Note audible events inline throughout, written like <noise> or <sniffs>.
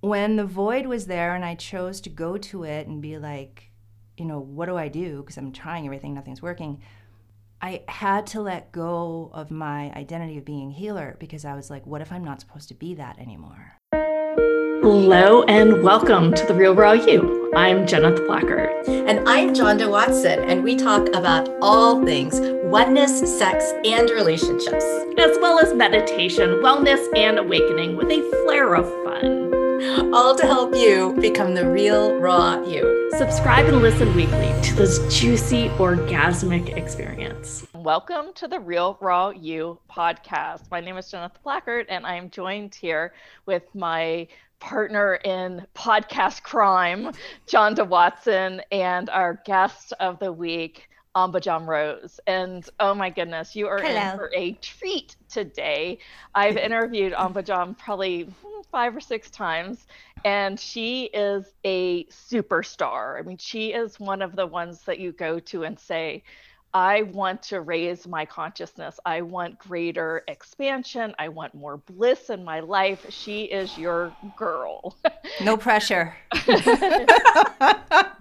when the void was there and I chose to go to it and be like, you know, what do I do? Because I'm trying everything, nothing's working. I had to let go of my identity of being healer because I was like, what if I'm not supposed to be that anymore? Hello and welcome to The Real Raw You. I'm Jennifer Plackert. And I'm Jonda Watson, and we talk about all things oneness, sex, and relationships, as well as meditation, wellness, and awakening with a flair of fun. All to help you become the real raw you. Subscribe and listen weekly to this juicy, orgasmic experience. Welcome to the Real Raw You podcast. My name is Jennifer Plackert, and I am joined here with my partner in podcast crime, Jonda Watson, and our guest of the week, Ambujam Rose. And oh my goodness, you are Hello. in for a treat today. I've <laughs> interviewed Ambujam probably hmm, five or six times, and she is a superstar. I mean, she is one of the ones that you go to and say, I want to raise my consciousness. I want greater expansion. I want more bliss in my life. She is your girl. No pressure. <laughs>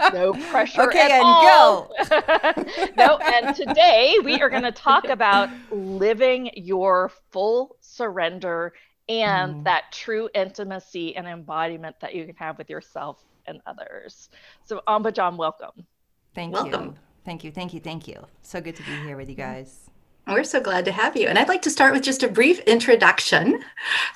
no pressure Okay, at and all. <laughs> no, and today we are going to talk about living your full surrender and Mm. that true intimacy and embodiment that you can have with yourself and others. So, Ambujam, welcome. Thank Welcome. you. Thank you. Thank you. Thank you. So good to be here with you guys. We're so glad to have you. And I'd like to start with just a brief introduction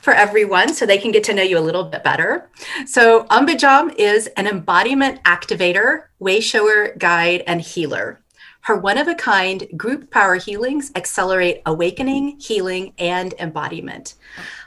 for everyone so they can get to know you a little bit better. So, Ambujam is an embodiment activator, way shower, guide, and healer. Her one of a kind group power healings accelerate awakening, healing, and embodiment.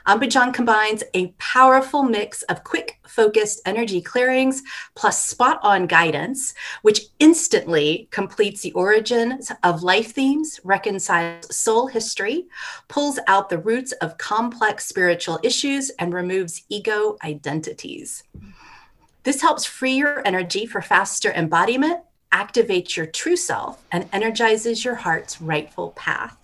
Ambujam combines a powerful mix of quick, focused energy clearings plus spot on guidance, which instantly completes the origins of life themes, reconciles soul history, pulls out the roots of complex spiritual issues, and removes ego identities. This helps free your energy for faster embodiment, activates your true self, and energizes your heart's rightful path.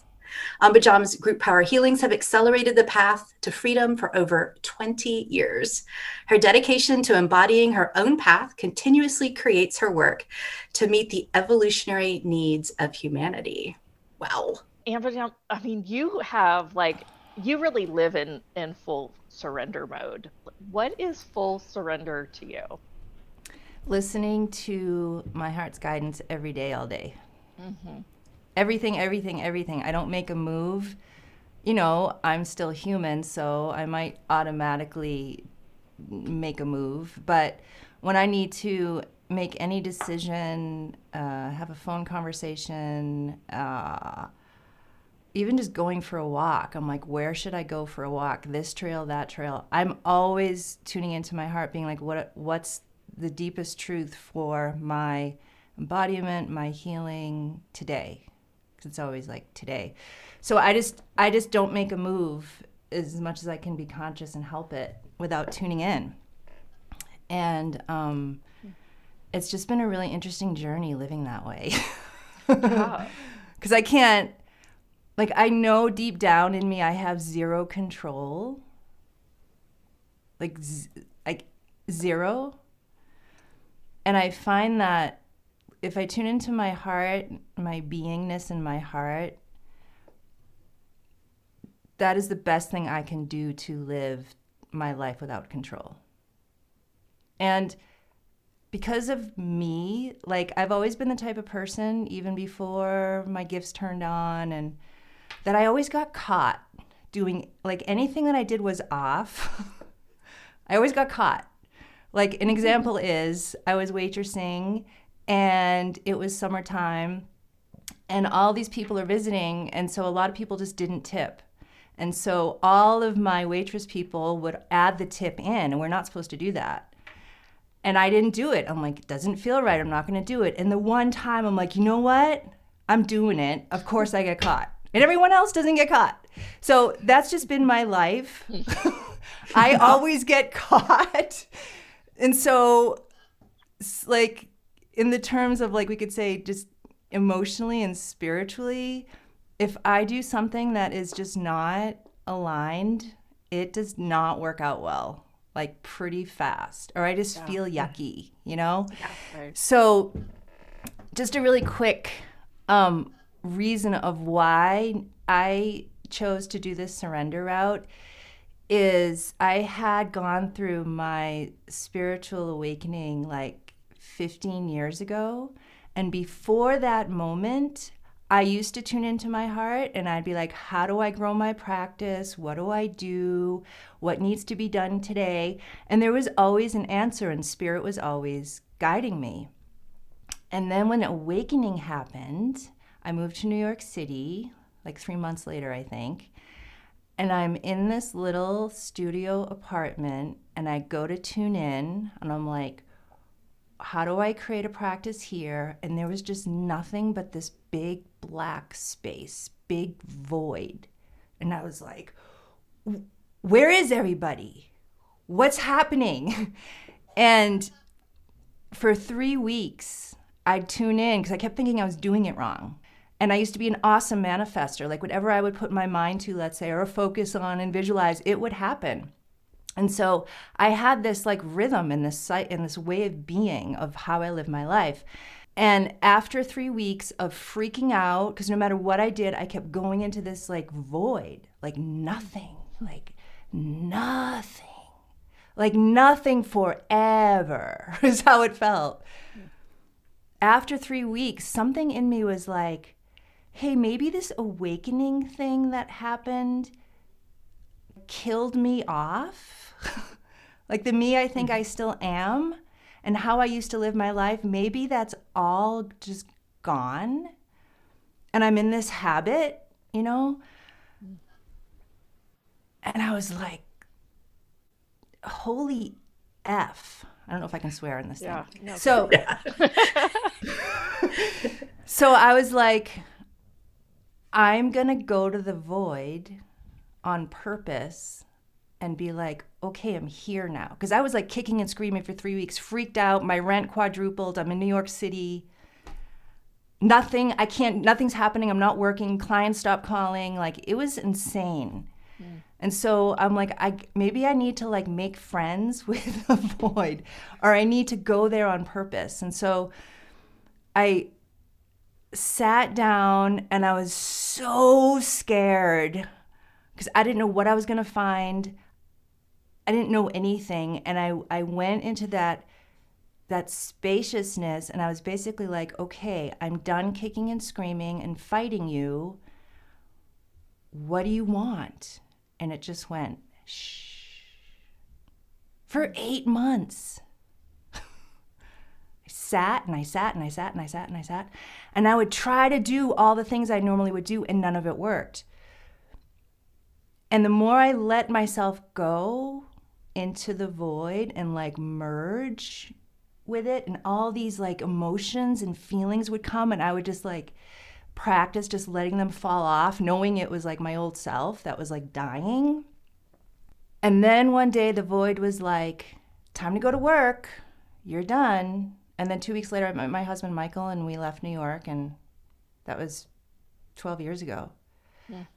Ambujam's group power healings have accelerated the path to freedom for over 20 years. Her dedication to embodying her own path continuously creates her work to meet the evolutionary needs of humanity. Wow. Ambujam, I mean, you have like, you really live in, in full surrender mode. What is full surrender to you? Listening to my heart's guidance every day, all day. Everything, everything, everything. I don't make a move. You know, I'm still human, so I might automatically make a move. But when I need to make any decision, uh, have a phone conversation, uh, even just going for a walk, I'm like, where should I go for a walk? This trail, that trail. I'm always tuning into my heart, being like, what what's the deepest truth for my embodiment, my healing today? Because it's always like today. So I just I just don't make a move as much as I can be conscious and help it without tuning in. And um, it's just been a really interesting journey living that way. Because <laughs> I can't, like, I know deep down in me I have zero control, like, z- like zero. And I find that if I tune into my heart, my beingness in my heart, that is the best thing I can do to live my life without control. And because of me, like I've always been the type of person, even before my gifts turned on, and that I always got caught doing like anything that I did was off. <laughs> I always got caught. Like an example is I was waitressing and it was summertime and all these people are visiting and so a lot of people just didn't tip. And so all of my waitress people would add the tip in and we're not supposed to do that. And I didn't do it. I'm like, it doesn't feel right. I'm not going to do it. And the one time I'm like, you know what? I'm doing it. Of course I get caught. And everyone else doesn't get caught. So that's just been my life. <laughs> I always get <laughs> caught. And so, like, in the terms of, like, we could say just emotionally and spiritually, if I do something that is just not aligned, it does not work out well. like pretty fast, or I just Yeah. feel yucky, you know? Right. So, just a really quick um, reason of why I chose to do this surrender route is I had gone through my spiritual awakening like 15 years ago. And before that moment, I used to tune into my heart and I'd be like, how do I grow my practice? What do I do? What needs to be done today? And there was always an answer, and spirit was always guiding me. And then when awakening happened, I moved to New York City, like three months later, I think. And I'm in this little studio apartment, and I go to tune in, and I'm like, how do I create a practice here? And there was just nothing but this big black space, big void. And I was like, where is everybody? What's happening? <laughs> And for three weeks, I'd tune in because I kept thinking I was doing it wrong. And I used to be an awesome manifester. Like whatever I would put my mind to, let's say, or focus on and visualize, it would happen. And so I had this like rhythm and this sight and this way of being of how I live my life. And after three weeks of freaking out, because no matter what I did, I kept going into this like void, like nothing, like nothing, like nothing forever <laughs> is how it felt. After three weeks, something in me was like, hey, maybe this awakening thing that happened killed me off. <laughs> like the me I think mm-hmm. I still am and how I used to live my life, maybe that's all just gone. And I'm in this habit, you know? And I was like, holy F. I don't know if I can swear in this Yeah, thing. no, so, <laughs> so I was like, I'm going to go to the void on purpose and be like, okay, I'm here now. Because I was like kicking and screaming for three weeks, freaked out. My rent quadrupled. I'm in New York City. Nothing, I can't, nothing's happening. I'm not working. Clients stopped calling. Like, it was insane. Hmm. And so I'm like, I maybe I need to like make friends <laughs> with the void, or I need to go there on purpose. And so I sat down and I was so scared because I didn't know what I was going to find. I didn't know anything and I I went into that that spaciousness and I was basically like, "Okay, I'm done kicking and screaming and fighting you. What do you want?" And it just went shh. For 8 months. Sat and I sat and I sat and I sat and I sat. And I would try to do all the things I normally would do, and none of it worked. And the more I let myself go into the void and like merge with it, and all these like emotions and feelings would come, and I would just like practice just letting them fall off, knowing it was like my old self that was like dying. And then one day the void was like, time to go to work. You're done. And then two weeks later, I met my husband, Michael, and we left New York. And that was 12 years ago.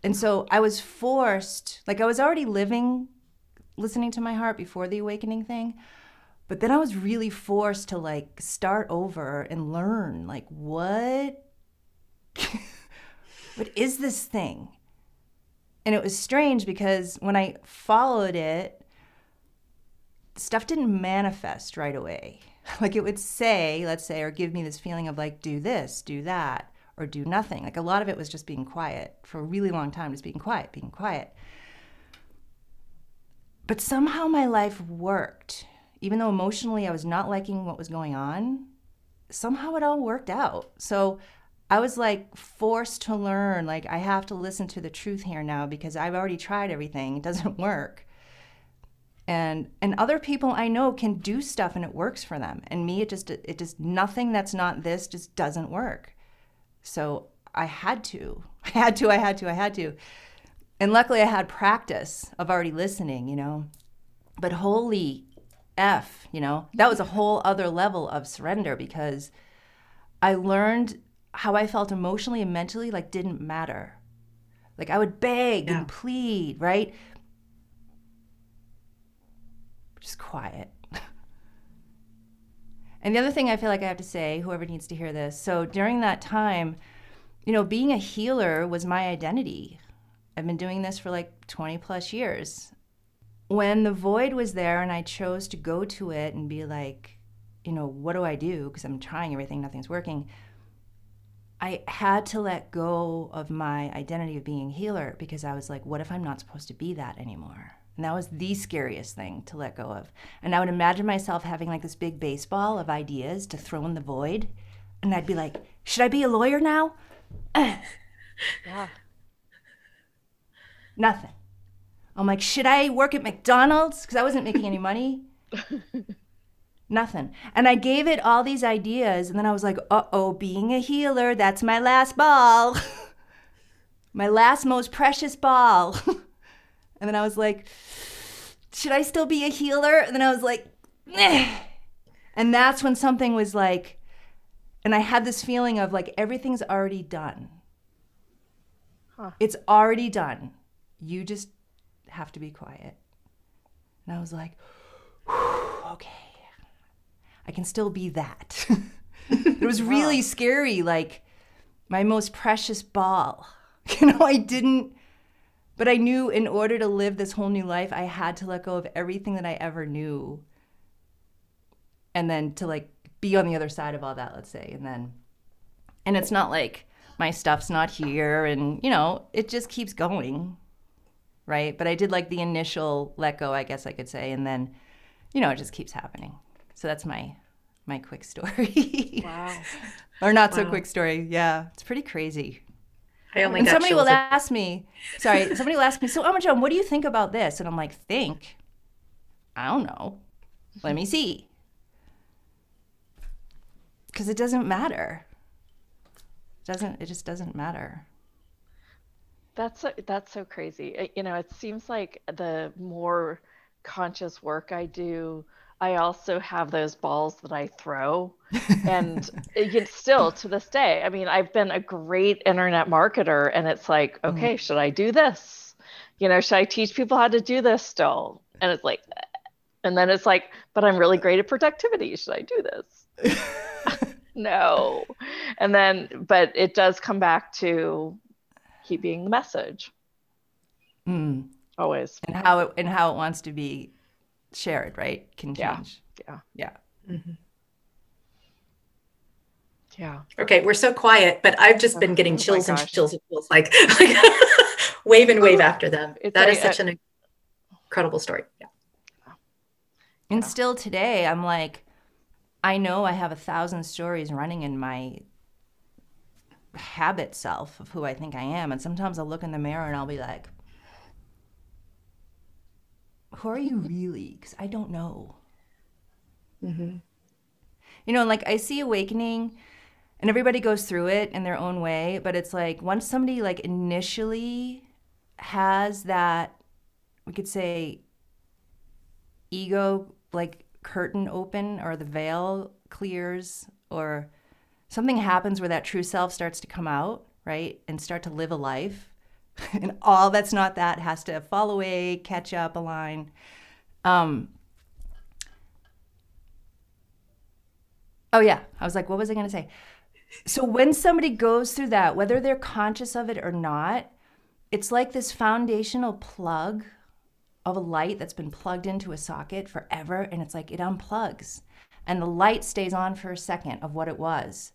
And so I was forced, like, I was already living, listening to my heart before the awakening thing. But then I was really forced to, like, start over and learn, like, what <laughs> what is this thing? And it was strange because when I followed it, stuff didn't manifest right away. <laughs> Like it would say, let's say, or give me this feeling of like, do this, do that, or do nothing. Like a lot of it was just being quiet for a really long time, just being quiet, being quiet. But somehow my life worked. Even though emotionally I was not liking what was going on, somehow it all worked out. So I was like forced to learn, like, I have to listen to the truth here now because I've already tried everything. It doesn't <laughs> work. And and other people I know can do stuff and it works for them. And me, it just it just nothing that's not this just doesn't work. So I had to. <laughs> I had to, I had to, I had to. And luckily I had practice of already listening, you know. But holy F, you know, that was a whole other level of surrender because I learned how I felt emotionally and mentally like didn't matter. Like I would beg Yeah. and plead, right? Just quiet. and the other thing I feel like I have to say, whoever needs to hear this, so during that time, you know, being a healer was my identity. I've been doing this for like 20 plus years. When the void was there and I chose to go to it and be like, you know, what do I do? Because I'm trying everything, nothing's working. I had to let go of my identity of being healer because I was like, what if I'm not supposed to be that anymore? And that was the scariest thing to let go of. And I would imagine myself having like this big baseball of ideas to throw in the void. And I'd be like, should I be a lawyer now? <laughs> Yeah. Nothing. I'm like, should I work at McDonald's? Because I wasn't making any money. <laughs> Nothing. And I gave it all these ideas, and then I was like, uh oh, being a healer, that's my last ball. <laughs> my last most precious ball. And then I was like, should I still be a healer? And then I was like, Neh. and that's when something was like, and I had this feeling of like everything's already done. Huh. It's already done. You just have to be quiet. And I was like, <sighs> okay, I can still be that. <laughs> it was really scary, like my most precious ball. <laughs> You know, I didn't, but I knew in order to live this whole new life, I had to let go of everything that I ever knew. And then to like be on the other side of all that, let's say. And then, and it's not like my stuff's not here and, you know, it just keeps going right? But I did like the initial let go, I guess I could say, and then, you know, it just keeps happening. So that's my my quick story. <laughs> Wow. or not so quick story. Yeah, it's pretty crazy. I only And got somebody will at- ask me, sorry, somebody will ask me, so Amma what do you think about this? And I'm like, think? I don't know. Let me see. Because it doesn't matter. It doesn't it just doesn't matter. That's so, that's so crazy. You know, it seems like the more conscious work I do, I also have those balls that I throw. <laughs> And uh, it, still to this day, I mean, I've been a great internet marketer, and it's like, mm-hmm. okay, should I do this? You know, should I teach people how to do this still? And it's like, uh, and then it's like, but I'm really great at productivity. Should I do this? <laughs> no. And then, but it does come back to keeping the message Mm. always. And how it and how it wants to be shared, right? Can change. Yeah. Yeah. Mm-hmm. Yeah. Okay, we're so quiet, but I've just been oh, getting Oh chills and gosh. chills and chills, like, like <laughs> wave and wave oh, after them. It's That like is such an incredible story. Yeah. And Yeah. still today, I'm like, I know I have a thousand stories running in my habit self of who I think I am. And sometimes I'll look in the mirror and I'll be like, who are you really? Because I don't know. Mhm. You know, like I see awakening and everybody goes through it in their own way, but it's like once somebody like initially has that, we could say, ego like curtain open or the veil clears or something happens where that true self starts to come out, right? And start to live a life. <laughs> and all that's not that has to fall away, catch up, align. Um, oh, yeah. I was like, what was I going to say? So when somebody goes through that, whether they're conscious of it or not, it's like this foundational plug of a light that's been plugged into a socket forever and it's like it unplugs and the light stays on for a second of what it was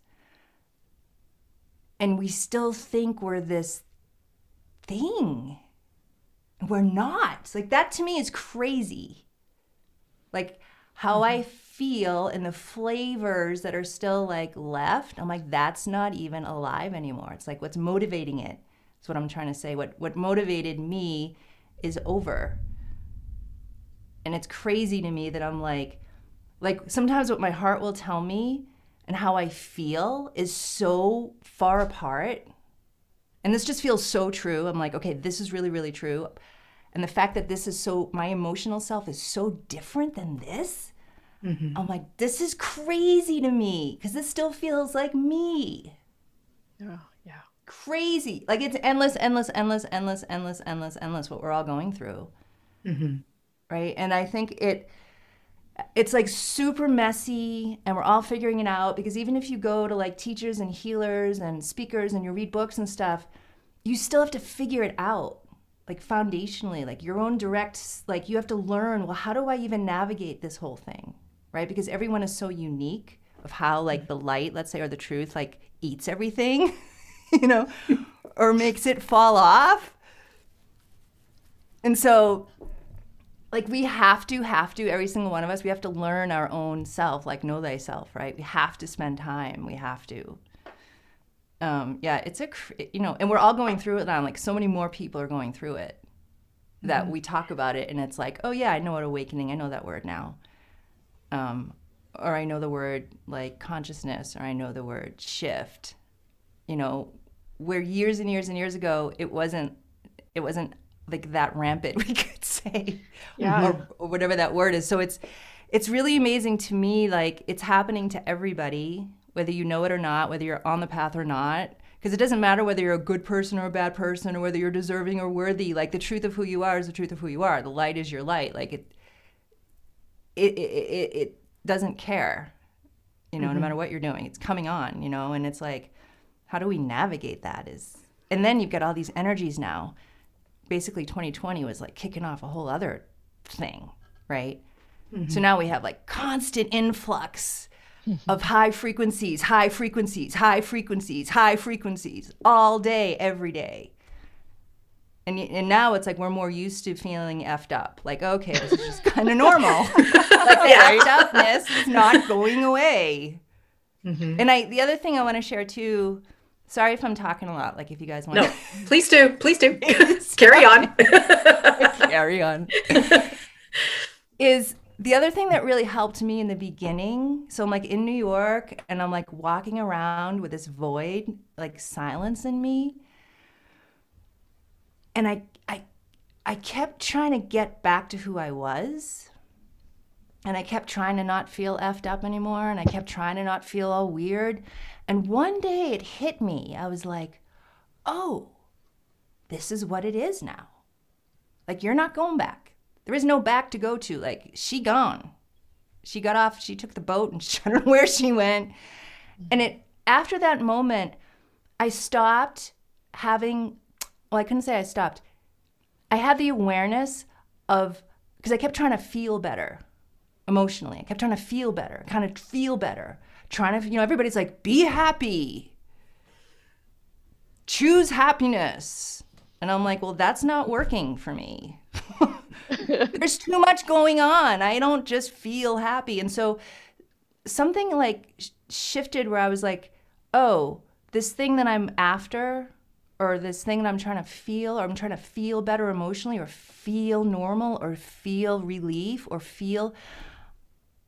and we still think we're this thing. We're not. Like that to me is crazy. Like how i mm-hmm. feel and the flavors that are still like left i'm like that's not even alive anymore. It's like what's motivating it that's what i'm trying to say. What what motivated me is over. And it's crazy to me that I'm like like sometimes what my heart will tell me and how I feel is so far apart. And this just feels so true. I'm like, okay, this is really really true. And the fact that this is so my emotional self is so different than this. I'm like, this is crazy to me because this still feels like me. Oh, yeah. Crazy. Like it's endless, endless, endless, endless, endless, endless, endless what we're all going through Mhm. right? And I think it it's like super messy and we're all figuring it out because even if you go to like teachers and healers and speakers and you read books and stuff you still have to figure it out like foundationally like your own direct like you have to learn well how do i even navigate this whole thing right? Because everyone is so unique of how like the light let's say or the truth like eats everything <laughs> you know or makes it fall off. And so like we have to have to every single one of us we have to learn our own self like know thyself right? We have to spend time we have to. Um yeah it's a you know and we're all going through it now like so many more people are going through it that we talk about it and it's like oh yeah i know what awakening i know that word now. Um or i know the word like consciousness or i know the word shift. You know where years and years and years ago it wasn't it wasn't like that rampant <laughs> we could say Yeah. or, or whatever that word is. So it's it's really amazing to me like it's happening to everybody whether you know it or not whether you're on the path or not because it doesn't matter whether you're a good person or a bad person or whether you're deserving or worthy. Like the truth of who you are is the truth of who you are. The light is your light. Like it it it, it, it doesn't care you know no mm-hmm. matter what you're doing. It's coming on you know and it's like how do we navigate that is and then you've got all these energies now basically 2020 was like kicking off a whole other thing right? So mm-hmm. now we have like constant influx mm-hmm. of high frequencies high frequencies high frequencies high frequencies all day every day. And, and now it's like we're more used to feeling effed up like okay this is just kind of normal. <laughs> Like the effed upness is not going away. Mm-hmm. And i the other thing i want to share too sorry if i'm talking a lot like if you guys want No, <laughs> please do. Please do. <laughs> <laughs> Carry on. carry on is the other thing that really helped me in the beginning so i'm like in new york and i'm like walking around with this void like silence in me and i i i kept trying to get back to who i was and i kept trying to not feel effed up anymore and i kept trying to not feel all weird and one day it hit me i was like oh this is what it is now like you're not going back. There is no back to go to. Like she gone. She got off, she took the boat and she don't know where she went. And it after that moment, I stopped having well, I couldn't say I stopped. I had the awareness of because I kept trying to feel better emotionally. I kept trying to feel better, kind of feel better. Trying to, you know, everybody's like, be happy. Choose happiness. And I'm like, well, that's not working for me. <laughs> There's too much going on. I don't just feel happy. And so something like sh- shifted where I was like, oh, this thing that I'm after, or this thing that I'm trying to feel, or I'm trying to feel better emotionally, or feel normal, or feel relief, or feel.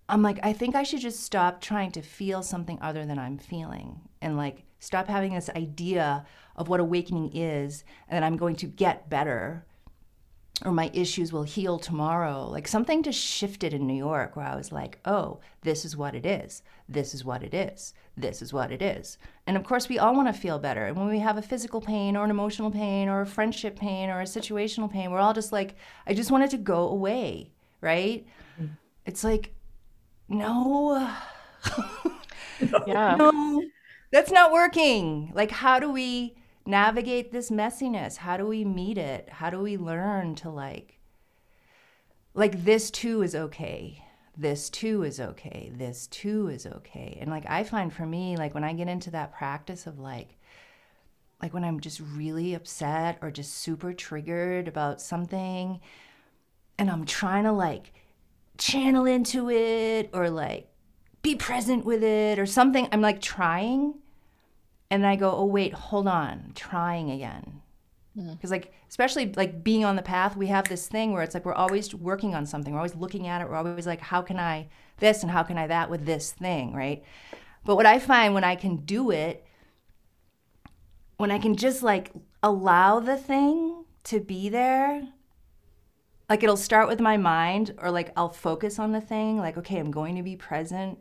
I'm like, I think I should just stop trying to feel something other than I'm feeling and like stop having this idea of what awakening is and that I'm going to get better or my issues will heal tomorrow. Like something just shifted in New York where I was like, oh, this is what it is. This is what it is. This is what it is. And of course, we all want to feel better. And when we have a physical pain or an emotional pain or a friendship pain or a situational pain, we're all just like, I just want it to go away, right? Mm-hmm. It's like, <laughs> no, Yeah. no, that's not working. Like, how do we navigate this messiness? How do we meet it? How do we learn to like, like this too is okay. This too is okay. This too is okay. And like, I find for me, like when I get into that practice of like, like when I'm just really upset or just super triggered about something and I'm trying to like channel into it or like be present with it or something. I'm like trying. And I go, oh, wait, hold on, trying again. Mm-hmm. Because, like, especially like being on the path, we have this thing where it's like we're always working on something. We're always looking at it. We're always like, how can I this and how can I that with this thing, right? But what I find when I can do it, when I can just like allow the thing to be there, like it'll start with my mind or like I'll focus on the thing, like, okay, I'm going to be present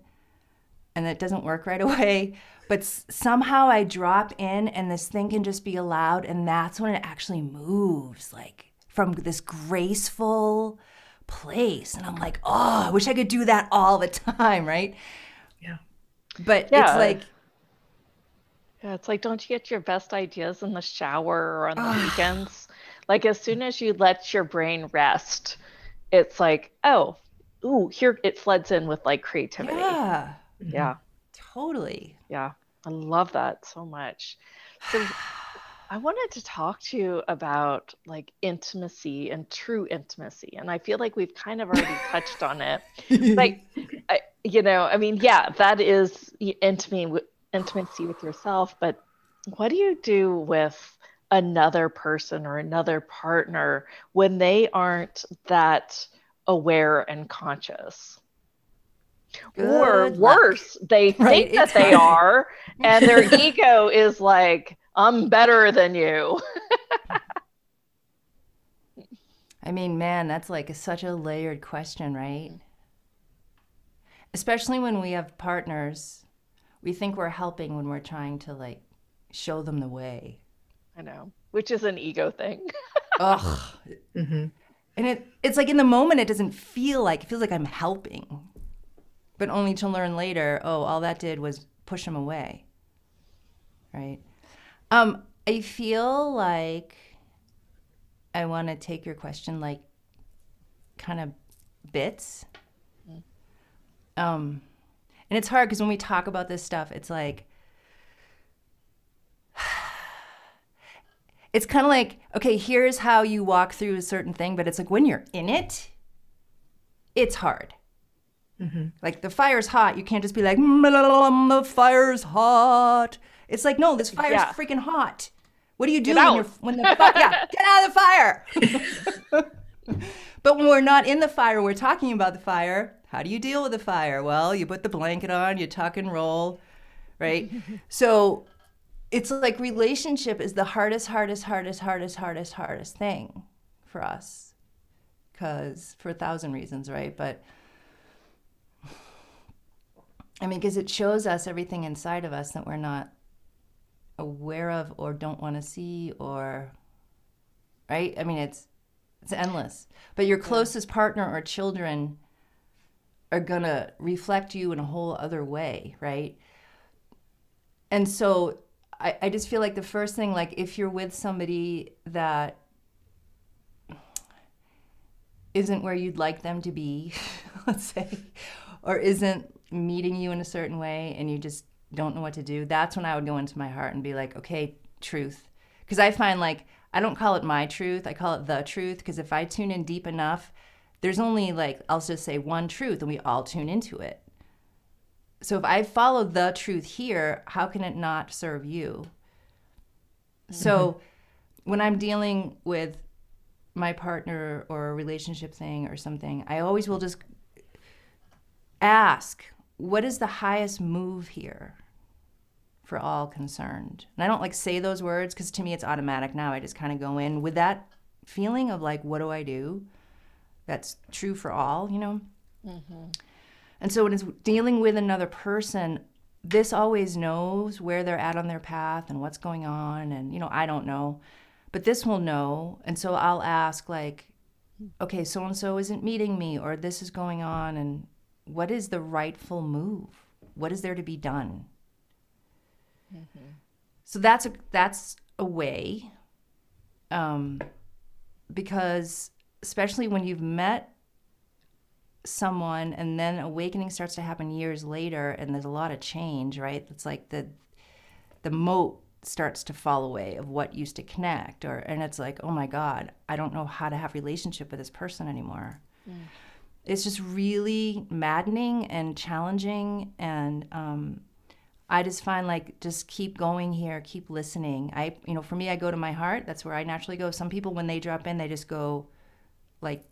and that doesn't work right <laughs> away. But s- somehow I drop in and this thing can just be allowed. And that's when it actually moves, like from this graceful, place. And I'm like, oh, I wish I could do that all the <laughs> time, right? Yeah. But Yeah. it's uh, like, Yeah, it's like, don't you get your best ideas in the shower or on the weekends? Like, as soon as you let your brain rest, it's like, oh, ooh, here it floods in with like creativity. yeah, Yeah, mm-hmm. totally. yeah. I love that so much. So, I wanted to talk to you about like intimacy and true intimacy. And I feel like we've kind of already <laughs> touched on it. Like, I, you know, I mean, yeah, that is intimacy, intimacy with yourself. But what do you do with another person or another partner when they aren't that aware and conscious? or Good luck. worse, they <laughs> Right, think that they are, and their <laughs> ego is like, I'm better than you. <laughs> I mean, man, that's like such a layered question, right? Especially when we have partners, we think we're helping when we're trying to like show them the way. I know, which is an ego thing. <laughs> Ugh. hmm And it, it's like in the moment, it doesn't feel like, it feels like I'm helping, but only to learn later, oh, all that did was push him away. Right. Um, I feel like I want to take your question like kind of bits. Um, and it's hard because when we talk about this stuff, it's like, it's kind of like, okay, here's how you walk through a certain thing, but it's like when you're in it, it's hard. Like the fire's hot. You can't just be like, "Mm, the fire's hot. It's like, no, this fire's Yeah. freaking hot. What do you do when you're when the fi- yeah, <laughs> get out of the fire. but when we're not in the fire, we're talking about the fire. How do you deal with the fire? Well, you put the blanket on, you tuck and roll, right? <laughs> so it's like relationship is the hardest, hardest, hardest, hardest, hardest, hardest thing for us. Cause for a thousand reasons, right? But I mean, because it shows us everything inside of us that we're not aware of or don't want to see or right? I mean, it's it's endless. But your closest partner or children are going to reflect you in a whole other way, right? And so I, I just feel like the first thing, like if you're with somebody that isn't where you'd like them to be, <laughs> let's say, or isn't meeting you in a certain way and you just don't know what to do, that's when I would go into my heart and be like, okay, truth. Because I find like, I don't call it my truth, I call it the truth. Because if I tune in deep enough, there's only like, I'll just say one truth and we all tune into it. So if I follow the truth here, how can it not serve you? So mm-hmm. when I'm dealing with my partner or a relationship thing or something, I always will just ask, what is the highest move here for all concerned? And I don't like say those words because to me it's automatic now. I just kind of go in with that feeling of like, what do I do? That's true for all, you know? Mm-hmm. And so when it's dealing with another person, this always knows where they're at on their path and what's going on. And, you know, I don't know, but this will know. And so I'll ask, like, okay, so and so isn't meeting me, or this is going on. And what is the rightful move? What is there to be done? So that's a, that's a way. Um, because especially when you've met someone and then awakening starts to happen years later and there's a lot of change right? It's like the the moat starts to fall away of what used to connect or and it's like oh my god i don't know how to have relationship with this person anymore. It's just really maddening and challenging and um, i just find like just keep going here keep listening. I you know for me i go to my heart. That's where i naturally go. Some people when they drop in they just go like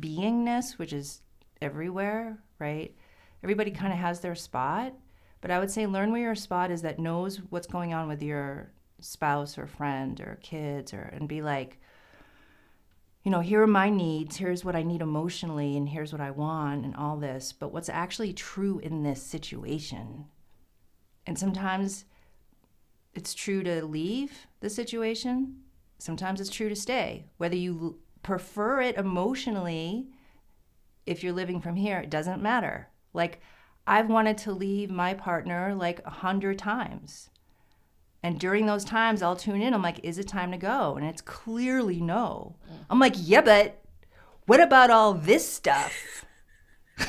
beingness, which is everywhere, right? Everybody mm-hmm. kind of has their spot. But I would say learn where your spot is that knows what's going on with your spouse or friend or kids or and be like, you know, here are my needs, here's what I need emotionally, and here's what I want, and all this. But what's actually true in this situation? And sometimes it's true to leave the situation, sometimes it's true to stay. Whether you prefer it emotionally if you're living from here, it doesn't matter. Like, I've wanted to leave my partner like a hundred times. And during those times, I'll tune in. I'm like, is it time to go? And it's clearly no. Mm. I'm like, yeah, but what about all this stuff? <laughs>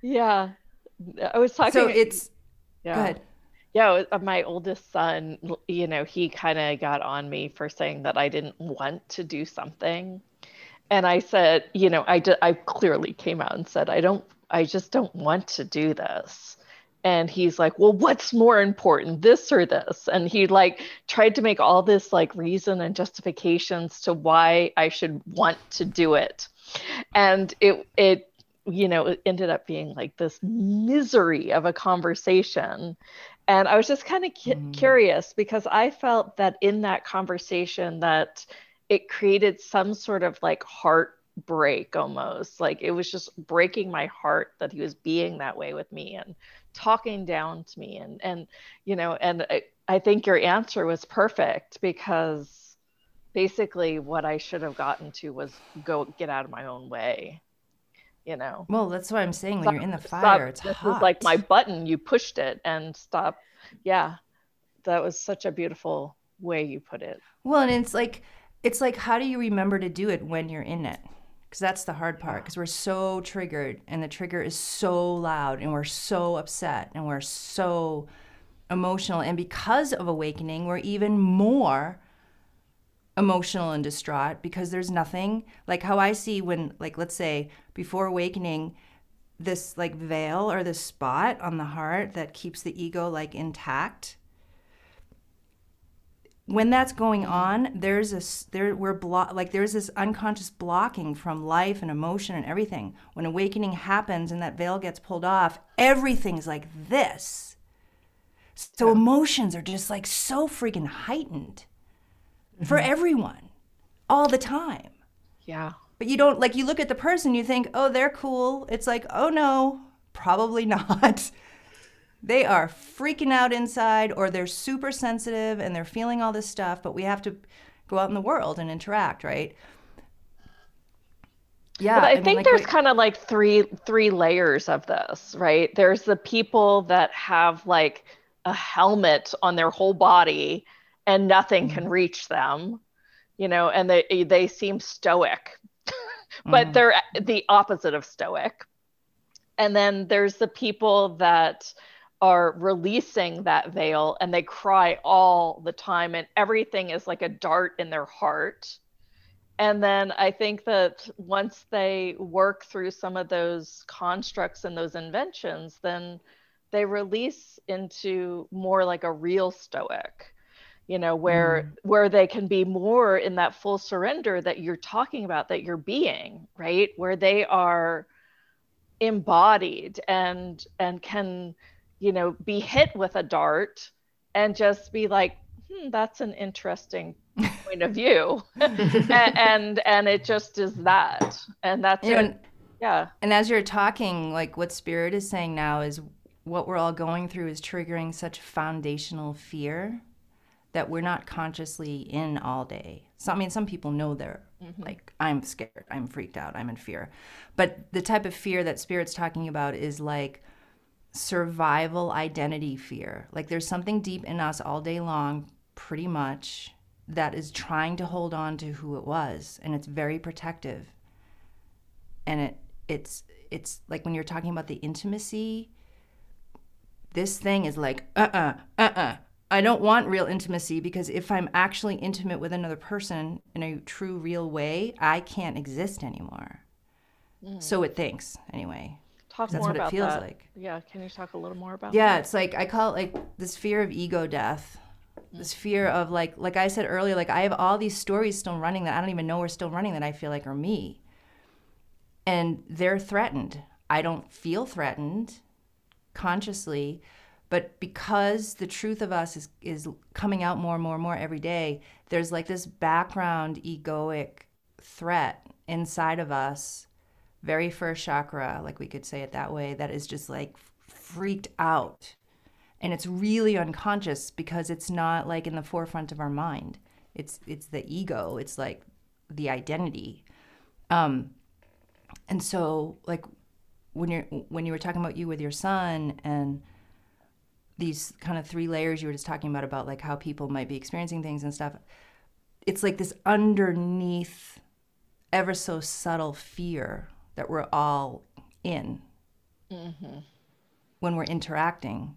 yeah. I was talking. So it's, yeah. go ahead. Yeah, was- uh, my oldest son, you know, he kind of got on me for saying that I didn't want to do something. And I said, you know, I did, I clearly came out and said, I don't, I just don't want to do this. And he's like, well, what's more important, this or this? And he like tried to make all this like reason and justifications to why I should want to do it. And it, it, you know, it ended up being like this misery of a conversation. And I was just kind of cu- Mm. curious because I felt that in that conversation that it created some sort of like heartbreak almost. Like it was just breaking my heart that he was being that way with me and talking down to me and and you know and I, I think your answer was perfect because basically what I should have gotten to was go get out of my own way. You know. Well, that's what I'm saying. When you're in the Stop- fire, it's this hot. is like my button. You pushed it and stop. Yeah, that was such a beautiful way you put it. Well, and it's like it's like how do you remember to do it when you're in it? Because that's the hard part. Because we're so triggered, and the trigger is so loud, and we're so upset, and we're so emotional, and because of awakening, we're even more emotional and distraught because there's nothing like how I see when like let's say before awakening this like veil or this spot on the heart that keeps the ego like intact when that's going on there's a there we're block like there's this unconscious blocking from life and emotion and everything. When awakening happens and that veil gets pulled off everything's like this. So emotions are just like so freaking heightened for mm-hmm. everyone all the time. Yeah. but you don't like you look at the person you think oh they're cool. It's like oh no probably <laughs> not. They are freaking out inside or they're super sensitive and they're feeling all this stuff but we have to go out in the world and interact right? Yeah but I, mean, think like, there's kind of like three three layers of this, right? There's the people that have like a helmet on their whole body and nothing Mm-hmm. can reach them, you know, and they they seem stoic, <laughs> but Mhm. they're the opposite of stoic. And then there's the people that are releasing that veil and they cry all the time and everything is like a dart in their heart. And then I think that once they work through some of those constructs and those inventions, then they release into more like a real stoic, you know, where where they can be more in that full surrender that you're talking about, that you're being, right? Where they are embodied and and can, you know, be hit with a dart and just be like, hmm, that's an interesting <laughs> point of view <laughs> and, and and it just is that and that's You it. and- yeah And as you're talking, like what Spirit is saying now is what we're all going through is triggering such foundational fear that we're not consciously in all day. So, I mean, some people know they're mm-hmm. like, I'm scared, I'm freaked out, I'm in fear. But the type of fear that Spirit's talking about is like survival identity fear. Like there's something deep in us all day long, pretty much, that is trying to hold on to who it was. And it's very protective and it it's it's like when you're talking about the intimacy this thing is like uh-uh uh-uh i don't want real intimacy because if i'm actually intimate with another person in a true real way i can't exist anymore. Mm. So it thinks anyway. Talk That's more what it about feels that. like. yeah can you talk a little more about yeah that? it's like i call it like this fear of ego death this mm. fear of like like i said earlier like i have all these stories still running that i don't even know are still running that i feel like are me. And they're threatened. I don't feel threatened consciously but because the truth of us is is coming out more and more and more every day there's like this background egoic threat inside of us very first chakra like we could say it that way that is just like freaked out and it's really unconscious because it's not like in the forefront of our mind It's it's the ego. It's like the identity. Um, and so like when you're when you were talking about you with your son and these kind of three layers you were just talking about about like how people might be experiencing things and stuff it's like this underneath ever so subtle fear that we're all in when we're interacting.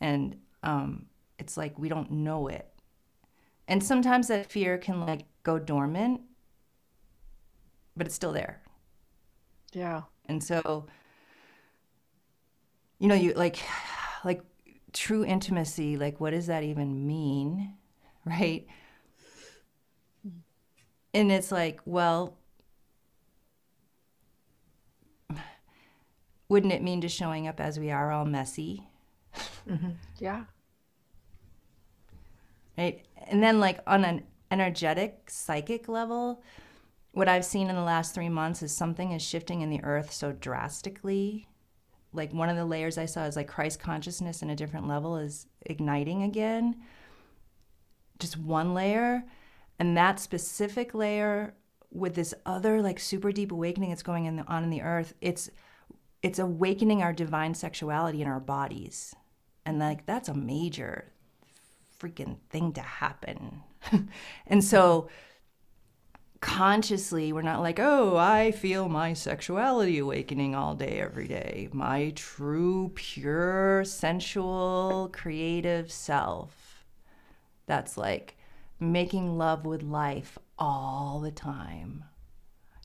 And um, it's like we don't know it. And sometimes that fear can like go dormant but it's still there. Yeah. and so, you know, you like, like true intimacy, like, what does that even mean? <laughs> Right. And it's like, well, wouldn't it mean just showing up as we are all messy? Mm-hmm. Yeah. right? And then, like, on an energetic, psychic level, what I've seen in the last three months is something is shifting in the earth so drastically. Like, one of the layers I saw is like Christ consciousness in a different level is igniting again. Just one layer. And that specific layer with this other, like, super deep awakening that's going in the, on in the earth, it's it's awakening our divine sexuality in our bodies. And like that's a major freaking thing to happen. <laughs> and so consciously, we're not like, oh, I feel my sexuality awakening all day, every day. My true, pure, sensual, creative self. That's like making love with life all the time.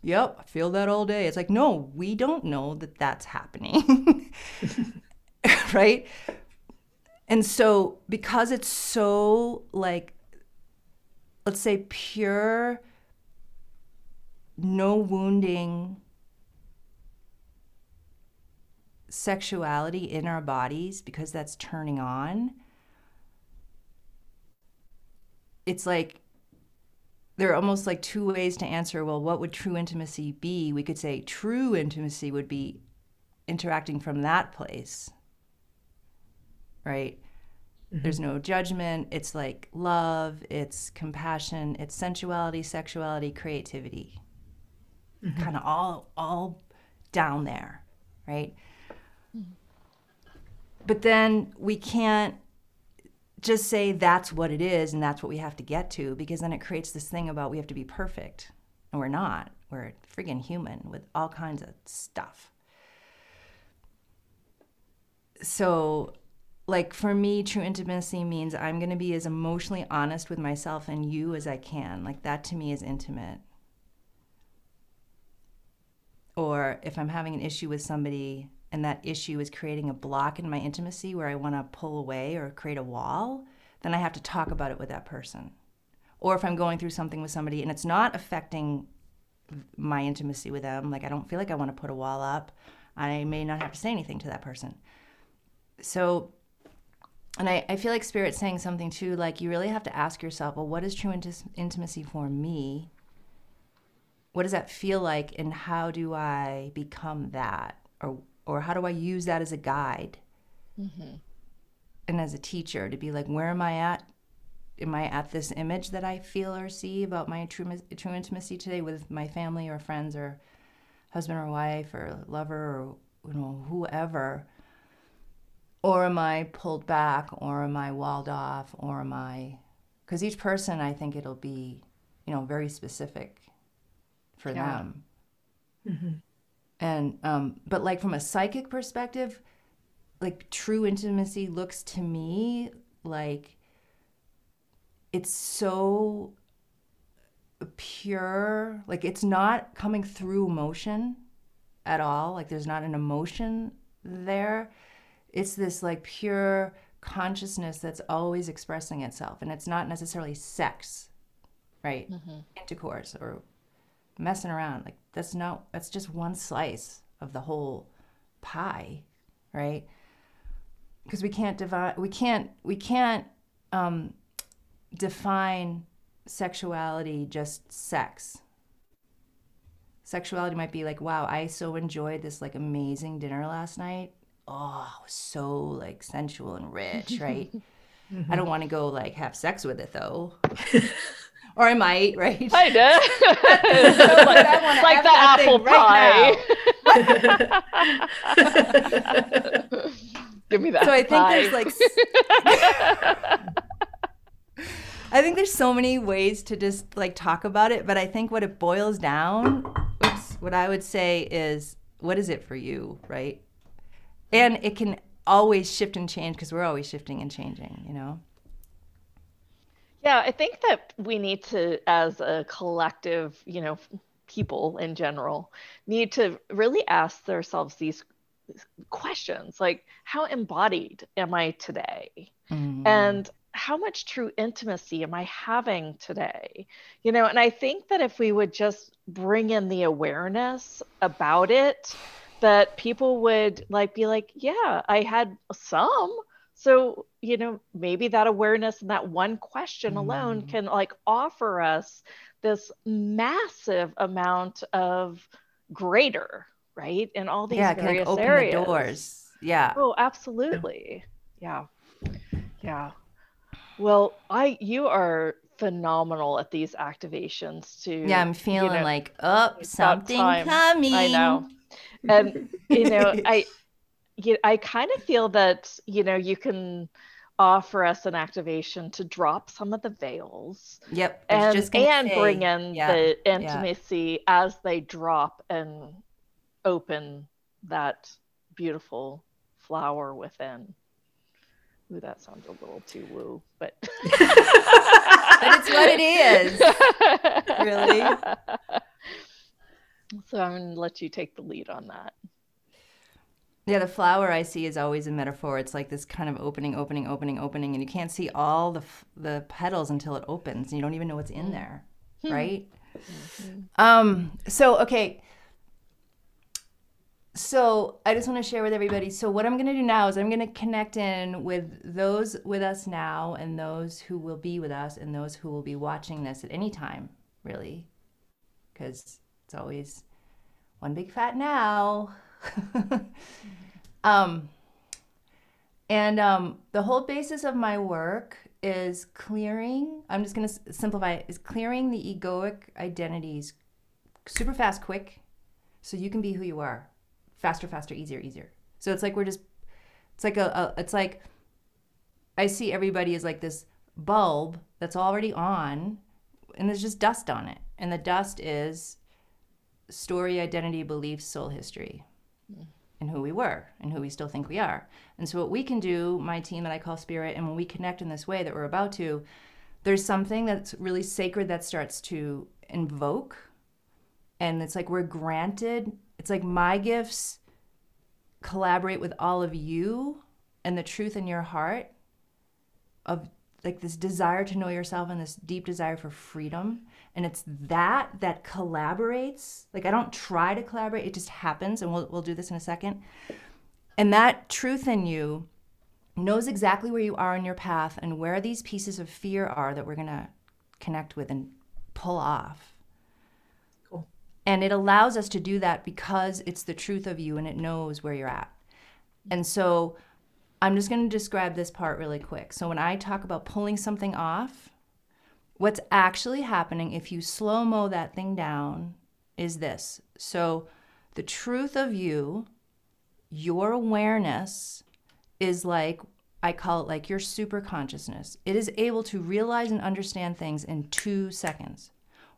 Yep, I feel that all day. It's like, no, we don't know that that's happening. <laughs> right? And so, because it's so like, let's say, pure, no wounding sexuality in our bodies, because that's turning on, it's like there are almost like two ways to answer well, what would true intimacy be? We could say true intimacy would be interacting from that place right? Mm-hmm. There's no judgment. It's like love, it's compassion, it's sensuality, sexuality, creativity. Mm-hmm. Kind of all all down there, right? Mm-hmm. But then we can't just say that's what it is and that's what we have to get to because then it creates this thing about we have to be perfect. And we're not. We're friggin' human with all kinds of stuff. So like for me true intimacy means i'm going to be as emotionally honest with myself and you as i can like that to me is intimate or if i'm having an issue with somebody and that issue is creating a block in my intimacy where i want to pull away or create a wall then i have to talk about it with that person. Or if i'm going through something with somebody and it's not affecting my intimacy with them like i don't feel like i want to put a wall up i may not have to say anything to that person. So and I, I feel like spirit's saying something too like you really have to ask yourself well what is true intimacy for me what does that feel like and how do i become that? Or or how do i use that as a guide? Mm-hmm. And as a teacher to be like where am i at? Am i at this image that i feel or see about my true, true intimacy today with my family or friends or husband or wife or lover or you know whoever? Or am I pulled back, or am I walled off, or am I? Because each person, I think it'll be, you know, very specific for Yeah. them. And um, but like from a psychic perspective, like true intimacy looks to me like it's so pure, like it's not coming through emotion at all. Like there's not an emotion there it's this like pure consciousness that's always expressing itself and it's not necessarily sex right intercourse or messing around. Like that's not that's just one slice of the whole pie right? Because we can't divide we can't we can't um, define sexuality just sex. Sexuality might be like wow i so enjoyed this like amazing dinner last night. Oh so like sensual and rich right? <laughs> I don't want to go like have sex with it though. <laughs> or I might, right? I know. But I wanna like the apple right pie. <laughs> Give me that. So I think pie. there's like <laughs> <laughs> I think there's so many ways to just like talk about it, but I think what it boils down, oops, what I would say is what is it for you, right? And it can always shift and change because we're always shifting and changing, you know? Yeah, I think that we need to, as a collective, you know, people in general, need to really ask ourselves these questions like, how embodied am I today? Mm. And how much true intimacy am I having today? You know, and I think that if we would just bring in the awareness about it, that people would like be like, yeah, I had some. So, you know, maybe that awareness and that one question alone Mm. can like offer us this massive amount of greater, right? In all these yeah, can various like open areas. the doors. Yeah. Oh, absolutely. Yeah. Yeah. Well, I you are phenomenal at these activations too. Yeah, I'm feeling know, like, oh, something time. coming. I know. And you know, I <laughs> you, I kind of feel that, you know, you can offer us an activation to drop some of the veils Yep. And and say, bring in yeah, the yeah. intimacy as they drop and open that beautiful flower within. Ooh, that sounds a little too woo, but <laughs> <laughs> But it's what it is. Really? <laughs> So I'm gonna let you take the lead on that. Yeah, the flower I see is always a metaphor. It's like this kind of opening, opening, opening, opening, and you can't see all the f- the petals until it opens, and you don't even know what's in mm. there, hmm. right? Mm-hmm. Um. So okay. So I just want to share with everybody. So what I'm going to do now is I'm going to connect in with those with us now, and those who will be with us, and those who will be watching this at any time, really, because it's always one big fat now. <laughs> um, and um, the whole basis of my work is clearing. I'm just going to simplify it. Is clearing the egoic identities super fast, quick, so you can be who you are. Faster, faster, easier, easier. So it's like we're just. It's like a. a it's like. I see everybody as like this bulb that's already on, and there's just dust on it, and the dust is story, identity, beliefs, soul history, and who we were and who we still think we are. And so, what we can do, my team that I call Spirit, and when we connect in this way that we're about to, there's something that's really sacred that starts to invoke. And it's like we're granted, it's like my gifts collaborate with all of you and the truth in your heart of like this desire to know yourself and this deep desire for freedom and it's that that collaborates. Like i don't try to collaborate. It just happens and we'll, we'll do this in a second. And that truth in you knows exactly where you are in your path and where these pieces of fear are that we're going to connect with and pull off. Cool. and it allows us to do that because it's the truth of you and it knows where you're at. And so I'm just going to describe this part really quick. So when I talk about pulling something off, what's actually happening if you slow mo that thing down is this. So the truth of you, your awareness is like I call it like your super consciousness. It is able to realize and understand things in 2 seconds.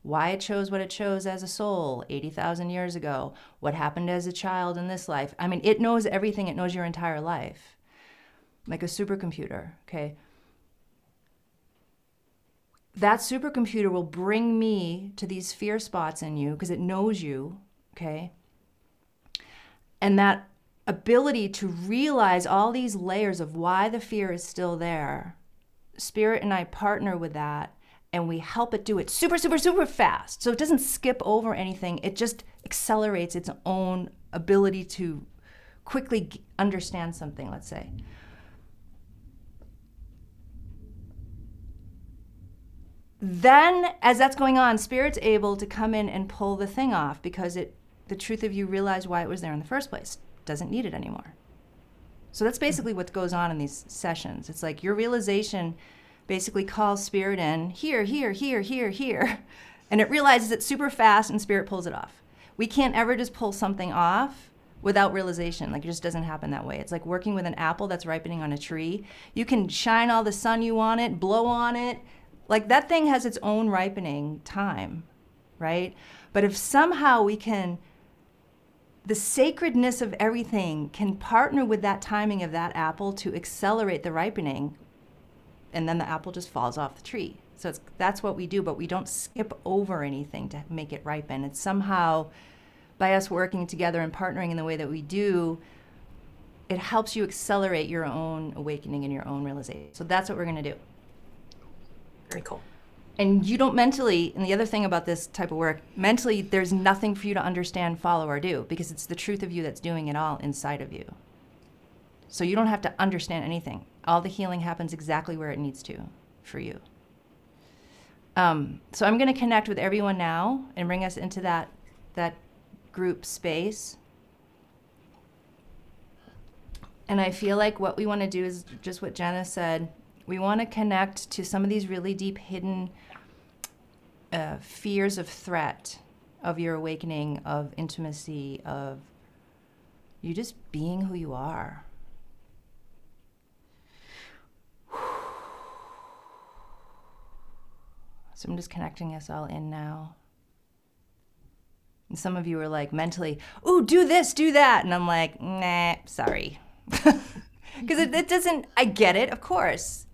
Why it chose what it chose as a soul 80,000 years ago, what happened as a child in this life. I mean, it knows everything, it knows your entire life like a supercomputer, okay? That supercomputer will bring me to these fear spots in you because it knows you, okay? And that ability to realize all these layers of why the fear is still there, Spirit and I partner with that and we help it do it super, super, super fast. So it doesn't skip over anything, it just accelerates its own ability to quickly understand something, let's say. Then as that's going on spirit's able to come in and pull the thing off because it the truth of you realize why it was there in the first place doesn't need it anymore So that's basically what goes on in these sessions. It's like your realization basically calls spirit in here, here, here, here, here. <laughs> And it realizes it super fast and spirit pulls it off. We can't ever just pull something off without realization. Like it just doesn't happen that way. It's like working with an apple that's ripening on a tree. You can shine all the sun you want it, blow on it. Like that thing has its own ripening time, right? But if somehow we can the sacredness of everything can partner with that timing of that apple to accelerate the ripening and then the apple just falls off the tree. So that's what we do but we don't skip over anything to make it ripen. It's somehow by us working together and partnering in the way that we do it helps you accelerate your own awakening and your own realization. So that's what we're going to do Very cool. and you don't mentally and the other thing about this type of work mentally there's nothing for you to understand follow or do because it's the truth of you that's doing it all inside of you. So you don't have to understand anything. All the healing happens exactly where it needs to for you. Um, so i'm going to connect with everyone now and bring us into that that group space. And i feel like what we want to do is just what jenna said we want to connect to some of these really deep hidden uh, fears of threat of your awakening of intimacy of you just being who you are. <sighs> So i'm just connecting us all in now. And some of you are like mentally ooh do this do that. And i'm like nah sorry. <laughs> Because it, it doesn't i get it of course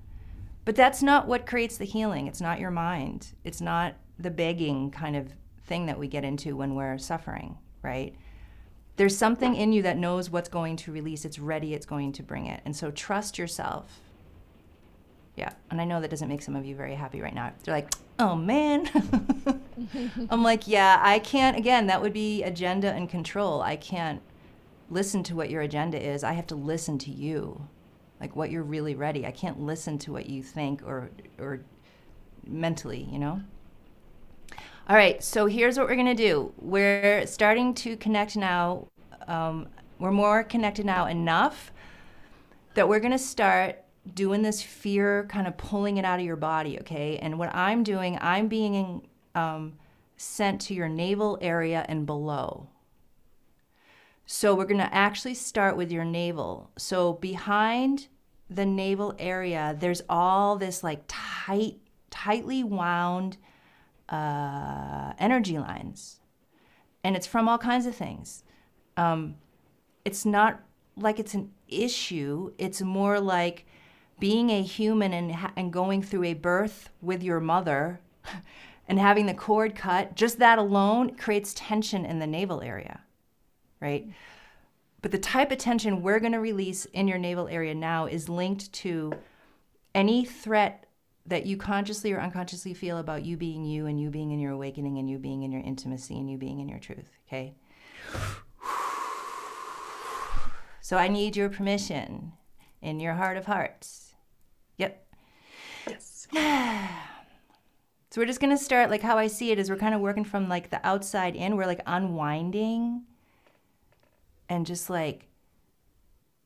but that's not what creates the healing. It's not your mind. It's not the begging kind of thing that we get into when we're suffering, right? There's something in you that knows what's going to release. It's ready, it's going to bring it. And so trust yourself. Yeah. And I know that doesn't make some of you very happy right now. They're like, oh man. <laughs> I'm like, yeah, I can't, again, that would be agenda and control. I can't listen to what your agenda is. I have to listen to you like what you're really ready. I can't listen to what you think or or mentally, you know. All right, so here's what we're gonna do. We're starting to connect now. Um, we're more connected now enough that we're gonna start doing this fear, kind of pulling it out of your body. Okay, and what I'm doing, I'm being um, sent to your navel area and below. So we're to actually start with your navel. So behind the navel area, there's all this like tight, tightly wound uh, energy lines. And it's from all kinds of things. Um, it's not like it's an issue, it's more like being a human and, and going through a birth with your mother <laughs> and having the cord cut, just that alone creates tension in the navel area, right? But the type of tension we're going to release in your navel area now is linked to any threat that you consciously or unconsciously feel about you being you and you being in your awakening and you being in your intimacy and you being in your truth, okay? So I need your permission in your heart of hearts. Yep. Yes. <sighs> So we're just going to start like how I see it is we're kind of working from like the outside in. We're like unwinding and just like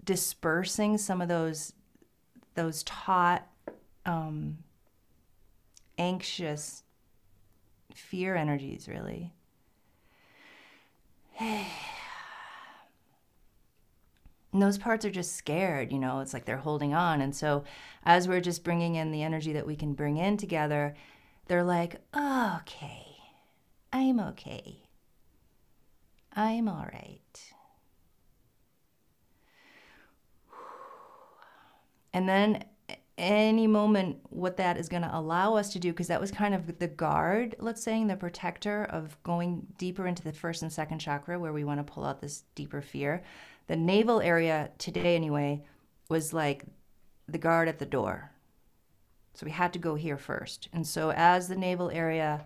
dispersing some of those those taut um, anxious fear energies really. <sighs> And those parts are just scared you know it's like they're holding on. And so as we're just bringing in the energy that we can bring in together they're like oh, okay i'm okay. I'm all right And then any moment what that is going to allow us to do because that was kind of the guard let's say the protector of going deeper into the first and second chakra where we want to pull out this deeper fear. The navel area today anyway was like the guard at the door. So we had to go here first. And so as the navel area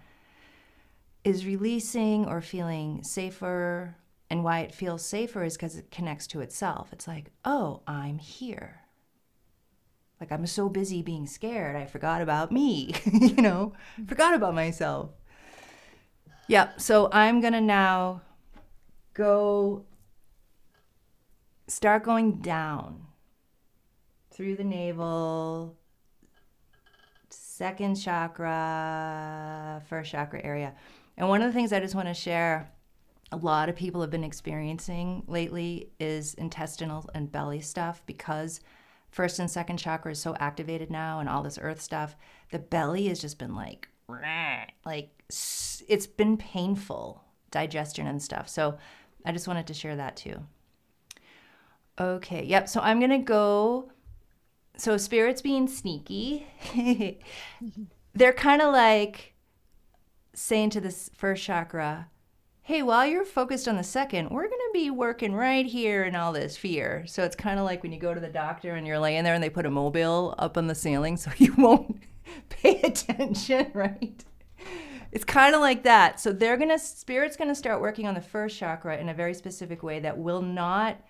is releasing or feeling safer and why it feels safer is because it connects to itself. It's like oh i'm here like I'm so busy being scared, I forgot about me, <laughs> you know, mm-hmm. forgot about myself. Yeah, so I'm gonna now go start going down. through the navel, second chakra, first chakra area. And one of the things I just want to share a lot of people have been experiencing lately is intestinal and belly stuff because first and second chakra is so activated now and all this earth stuff. The belly has just been like, <sniffs> like it's been painful digestion and stuff. So I just wanted to share that too. Okay, yep. So I'm going to go. So spirits being sneaky, <laughs> mm-hmm. they're kind of like saying to this first chakra, hey, while you're focused on the second, we're going to be working right here in all this fear. So it's kind of like when you go to the doctor and you're laying there and they put a mobile up on the ceiling so <laughs> you won't <laughs> pay attention, <laughs> right? It's kind of like that. So they're going to, spirit's going to start working on the first chakra in a very specific way that will not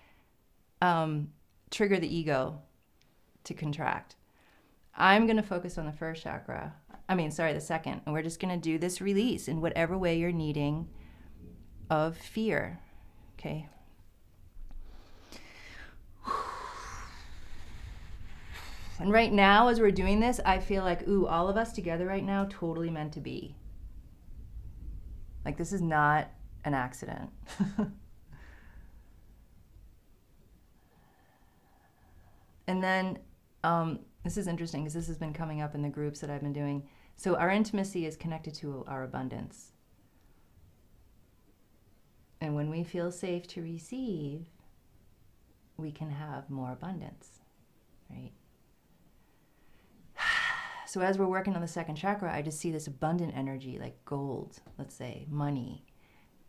um, trigger the ego to contract. I'm going to focus on the first chakra. I mean, sorry, the second. And we're just going to do this release in whatever way you're needing of fear. Okay. And right now, as we're doing this, I feel like, ooh, all of us together right now, totally meant to be. Like, this is not an accident. <laughs> and then, um, this is interesting because this has been coming up in the groups that I've been doing. So, our intimacy is connected to our abundance. And when we feel safe to receive, we can have more abundance, right? <sighs> So as we're working on the second chakra, I just see this abundant energy like gold, let's say, money,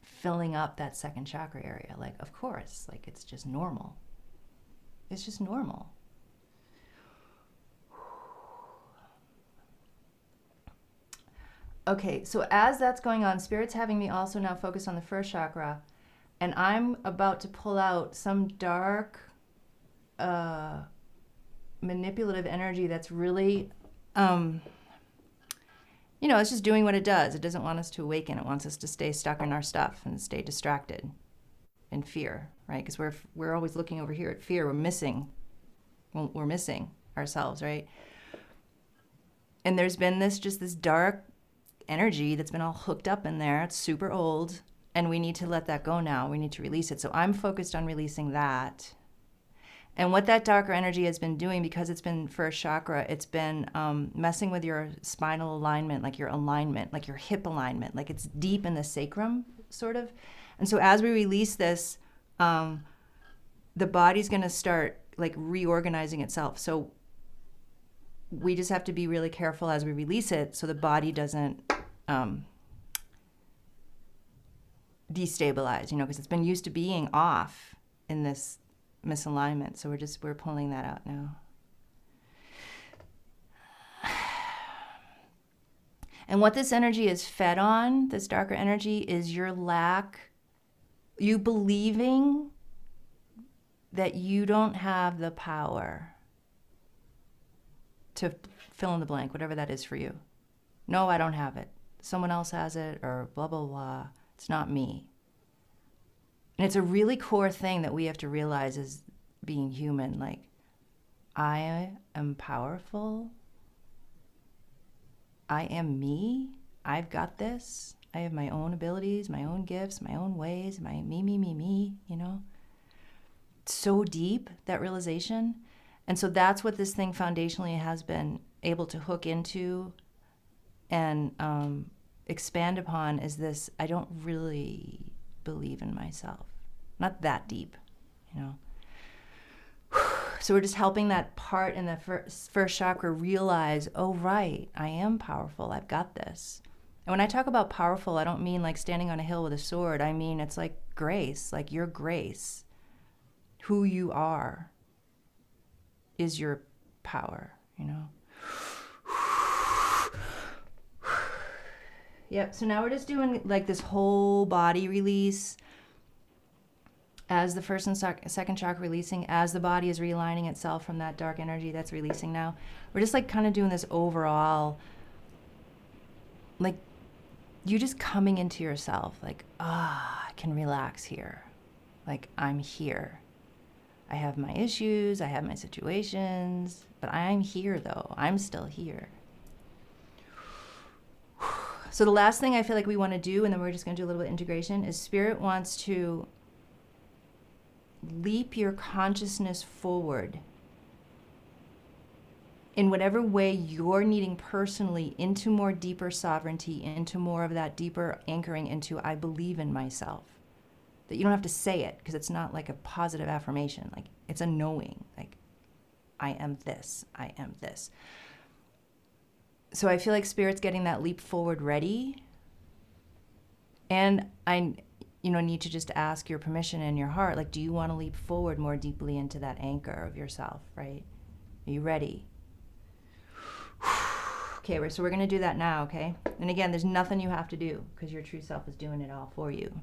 filling up that second chakra area. Like, of course, like it's just normal. It's just normal. Okay, so as that's going on, Spirit's having me also now focus on the first chakra, and I'm about to pull out some dark, uh, manipulative energy that's really, um, you know, it's just doing what it does. It doesn't want us to awaken. It wants us to stay stuck in our stuff and stay distracted in fear, right? Because we're we're always looking over here at fear. We're missing, we're missing ourselves, right? And there's been this just this dark energy that's been all hooked up in there. It's super old, and we need to let that go now. We need to release it. So I'm focused on releasing that. And what that darker energy has been doing, because it's been first chakra, it's been um, messing with your spinal alignment, like your alignment, like your hip alignment, like it's deep in the sacrum, sort of. And so as we release this, um, the body's going to start like reorganizing itself. So we just have to be really careful as we release it so the body doesn't um, destabilize, you know, because it's been used to being off in this misalignment. So we're just, we're pulling that out now. <sighs> And what this energy is fed on, this darker energy, is your lack, you believing that you don't have the power to fill in the blank, whatever that is for you. No, I don't have it. Someone else has it, or blah, blah, blah. It's not me. And it's a really core thing that we have to realize as being human. Like, I am powerful. I am me. I've got this. I have my own abilities, my own gifts, my own ways, my me, me, me, me, you know? so deep, that realization. And so that's what this thing foundationally has been able to hook into and um, expand upon is this I don't really believe in myself. Not that deep, you know. <sighs> So we're just helping that part in the first, first chakra realize, oh, right, I am powerful. I've got this. And when I talk about powerful, I don't mean like standing on a hill with a sword. I mean it's like grace, like your grace. Who you are is your power, you know? Yep. So now we're just doing like this whole body release as the first and sec- second chakra releasing, as the body is realigning itself from that dark energy that's releasing now. We're just like kind of doing this overall, like you're just coming into yourself, like, ah, oh, I can relax here. Like, I'm here. I have my issues, I have my situations, but I'm here though. I'm still here. So the last thing I feel like we want to do, and then we're just going to do a little bit of integration, is spirit wants to leap your consciousness forward in whatever way you're needing personally into more deeper sovereignty, into more of that deeper anchoring into I believe in myself. That you don't have to say it because it's not like a positive affirmation. Like it's a knowing. Like I am this. I am this. So I feel like spirit's getting that leap forward ready. And I you know need to just ask your permission in your heart like do you want to leap forward more deeply into that anchor of yourself, right? Are you ready? Okay, so we're going to do that now, okay? And again, there's nothing you have to do because your true self is doing it all for you.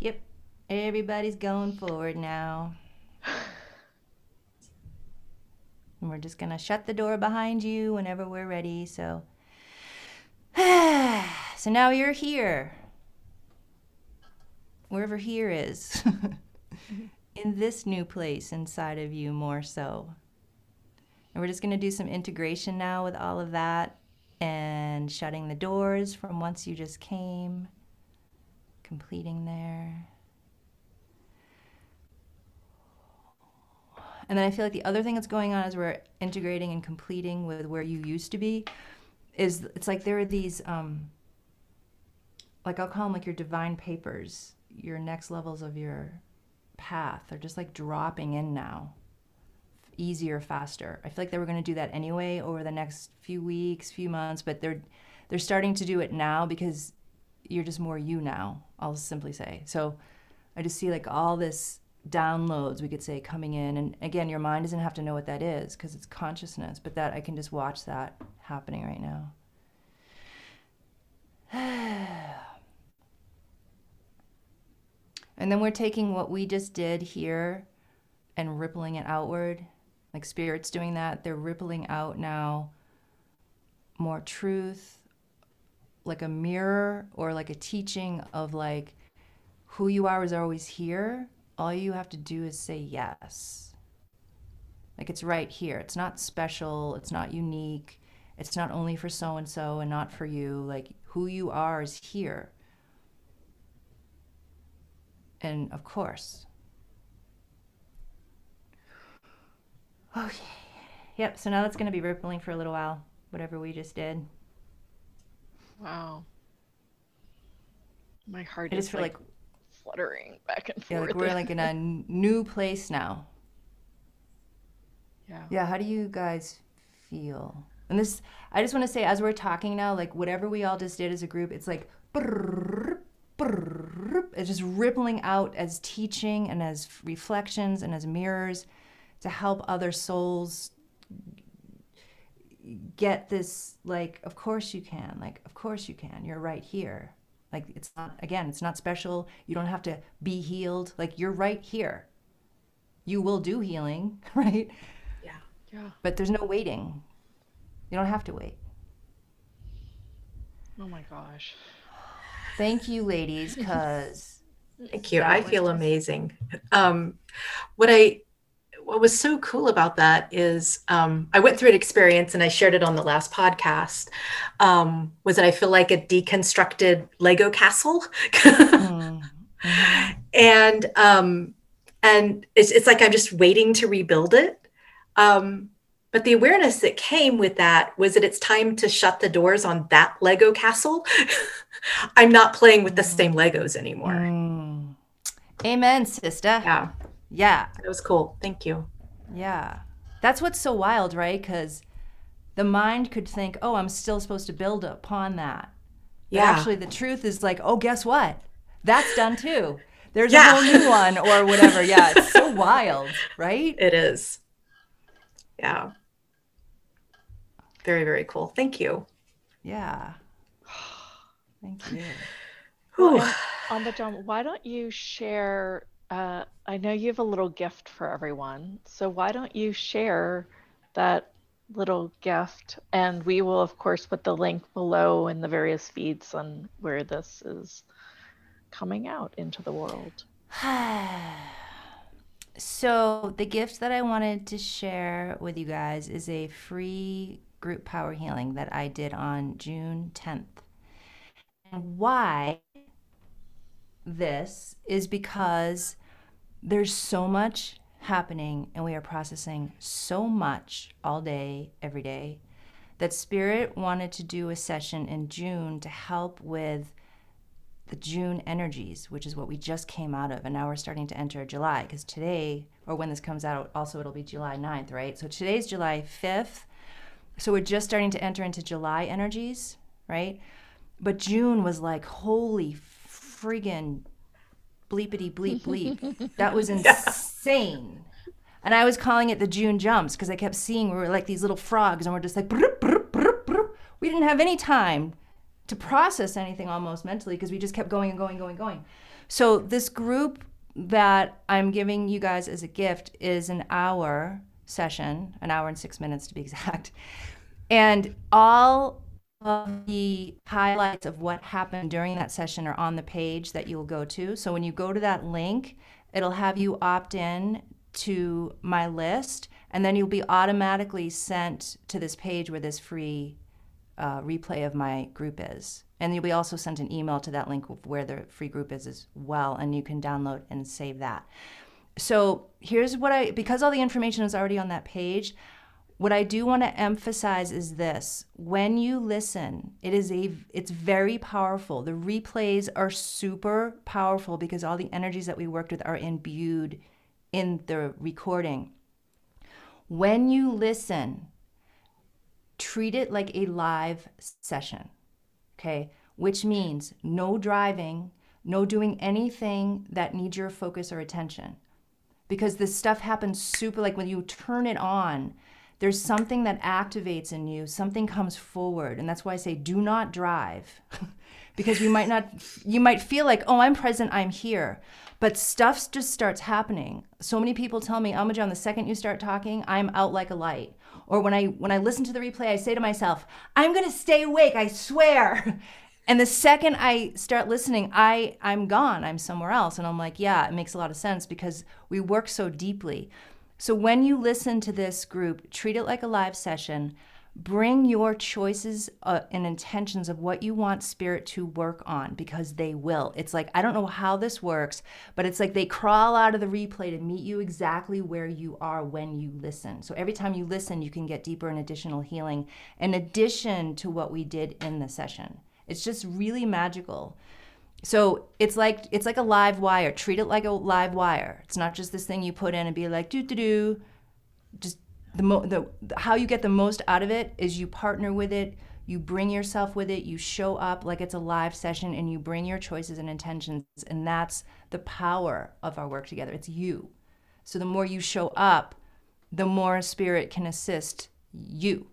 Yep, everybody's going forward now. And <sighs> we're just going to shut the door behind you whenever we're ready, so. <sighs> so now you're here. Wherever here is. <laughs> in this new place inside of you, more so. And we're just going to do some integration now with all of that and shutting the doors from once you just came, completing there. And then I feel like the other thing that's going on as we're integrating and completing with where you used to be is it's like there are these um like I'll call them like your divine papers, your next levels of your path. They're just like dropping in now. Easier, faster. I feel like they were going to do that anyway over the next few weeks, few months, but they're they're starting to do it now because you're just more you now. I'll simply say. So I just see like all this downloads we could say coming in. And again your mind doesn't have to know what that is because it's consciousness but that i can just watch that happening right now. <sighs> And then we're taking what we just did here and rippling it outward like spirits doing that. They're rippling out now more truth like a mirror or like a teaching of like who you are is always here all you have to do is say yes. Like it's right here. It's not special, it's not unique, it's not only for so and so and not for you. Like who you are is here. And of course. Okay. Yep, so now that's going to be rippling for a little while, whatever we just did. Wow. My heart It is is for like, like fluttering back and yeah, forth. like we're like in a <laughs> new place now. yeah. Yeah, how do you guys feel? And this, I just want to say, as we're talking now, like whatever we all just did as a group, it's like, brrrr, brrrr, it's just rippling out as teaching and as reflections and as mirrors to help other souls get this, like, of course you can, like, of course you can, you're right here. Like, it's not, again, it's not special. You don't have to be healed. Like, you're right here. You will do healing, <laughs> right? Yeah. Yeah. But there's no waiting. You don't have to wait. Oh my gosh. Thank you, ladies, because Thank you. I feel just- amazing. Um, what I what was so cool about that is um, I went through an experience and I shared it on the last podcast. Um, was that I feel like a deconstructed Lego castle, <laughs> and um, and it's it's like I'm just waiting to rebuild it. Um, but the awareness that came with that was that it's time to shut the doors on that Lego castle. <laughs> I'm not playing with the same Legos anymore. Mm. amen, sister. Yeah, Yeah, that was cool. Thank you. yeah. That's what's so wild, right? Because the mind could think, "Oh, I'm still supposed to build upon that." But Yeah. actually, the truth is like, "Oh, guess what? That's done too." There's Yeah. a whole new one, <laughs> or whatever. Yeah, it's so wild, right? It is. Yeah. Very, very cool. Thank you. Yeah. Thank you. Whew. Um, Ambujam, why don't you share? Uh, I know you have a little gift for everyone, so why don't you share that little gift. And we will, of course, put the link below in the various feeds on where this is coming out into the world. <sighs> so, the gift that I wanted to share with you guys is a free group power healing that I did on June 10th. And why this is because there's so much happening and we are processing so much all day, every day, that Spirit wanted to do a session in June to help with the June energies, which is what we just came out of. And now we're starting to enter July because today, or when this comes out, also it'll be July 9th, right? So today's July 5th. So we're just starting to enter into July energies, right? But June was like, holy friggin' bleepity bleep bleep. <laughs> that was insane. And I was calling it the June jumps because I kept seeing we were like these little frogs and we're just like, broop, broop, broop, we didn't have any time to process anything almost mentally because we just kept going and going, going, going. So this group that I'm giving you guys as a gift is an hour session, an hour and six minutes to be exact. And all of the highlights of what happened during that session are on the page that you'll go to. So when you go to that link, it'll have you opt in to my list, and then you'll be automatically sent to this page where this free uh, replay of my group is. And you'll be also sent an email to that link where the free group is as well, and you can download and save that. So here's what I, because all the information is already on that page, what I do want to emphasize is this. When you listen, it is a it's very powerful. The replays are super powerful because all the energies that we worked with are imbued in the recording. When you listen, treat it like a live session. Okay? Which means no driving, no doing anything that needs your focus or attention. Because this stuff happens super like when you turn it on, there's something that activates in you, something comes forward. And that's why I say do not drive. <laughs> because you might not you might feel like, "Oh, I'm present, I'm here." But stuff just starts happening. So many people tell me, "Ambujam, the second you start talking, I'm out like a light." Or when I when I listen to the replay, I say to myself, "I'm going to stay awake, I swear." <laughs> And the second I start listening, I I'm gone. I'm somewhere else and I'm like, "Yeah, it makes a lot of sense because we work so deeply." So when you listen to this group, treat it like a live session. Bring your choices uh, and intentions of what you want spirit to work on because they will. It's like, I don't know how this works, but it's like they crawl out of the replay to meet you exactly where you are when you listen. So every time you listen, you can get deeper and additional healing in addition to what we did in the session. It's just really magical. So it's like it's like a live wire. Treat it like a live wire. It's not just this thing you put in and be like do do do. Just the, mo- the how you get the most out of it is you partner with it. You bring yourself with it. You show up like it's a live session, and you bring your choices and intentions. And that's the power of our work together. It's you. So the more you show up, the more spirit can assist you.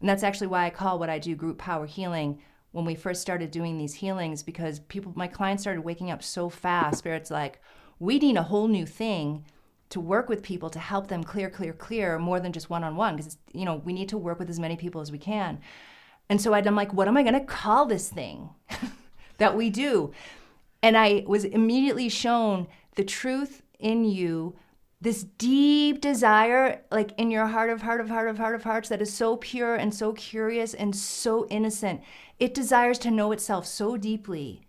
And that's actually why I call what I do group power healing when we first started doing these healings because people my clients started waking up so fast spirits like we need a whole new thing to work with people to help them clear clear clear more than just one-on-one because you know we need to work with as many people as we can. And so i'm like what am i going to call this thing <laughs> that we do? And i was immediately shown the truth in you this deep desire like in your heart of heart of heart of heart of hearts that is so pure and so curious and so innocent. It desires to know itself so deeply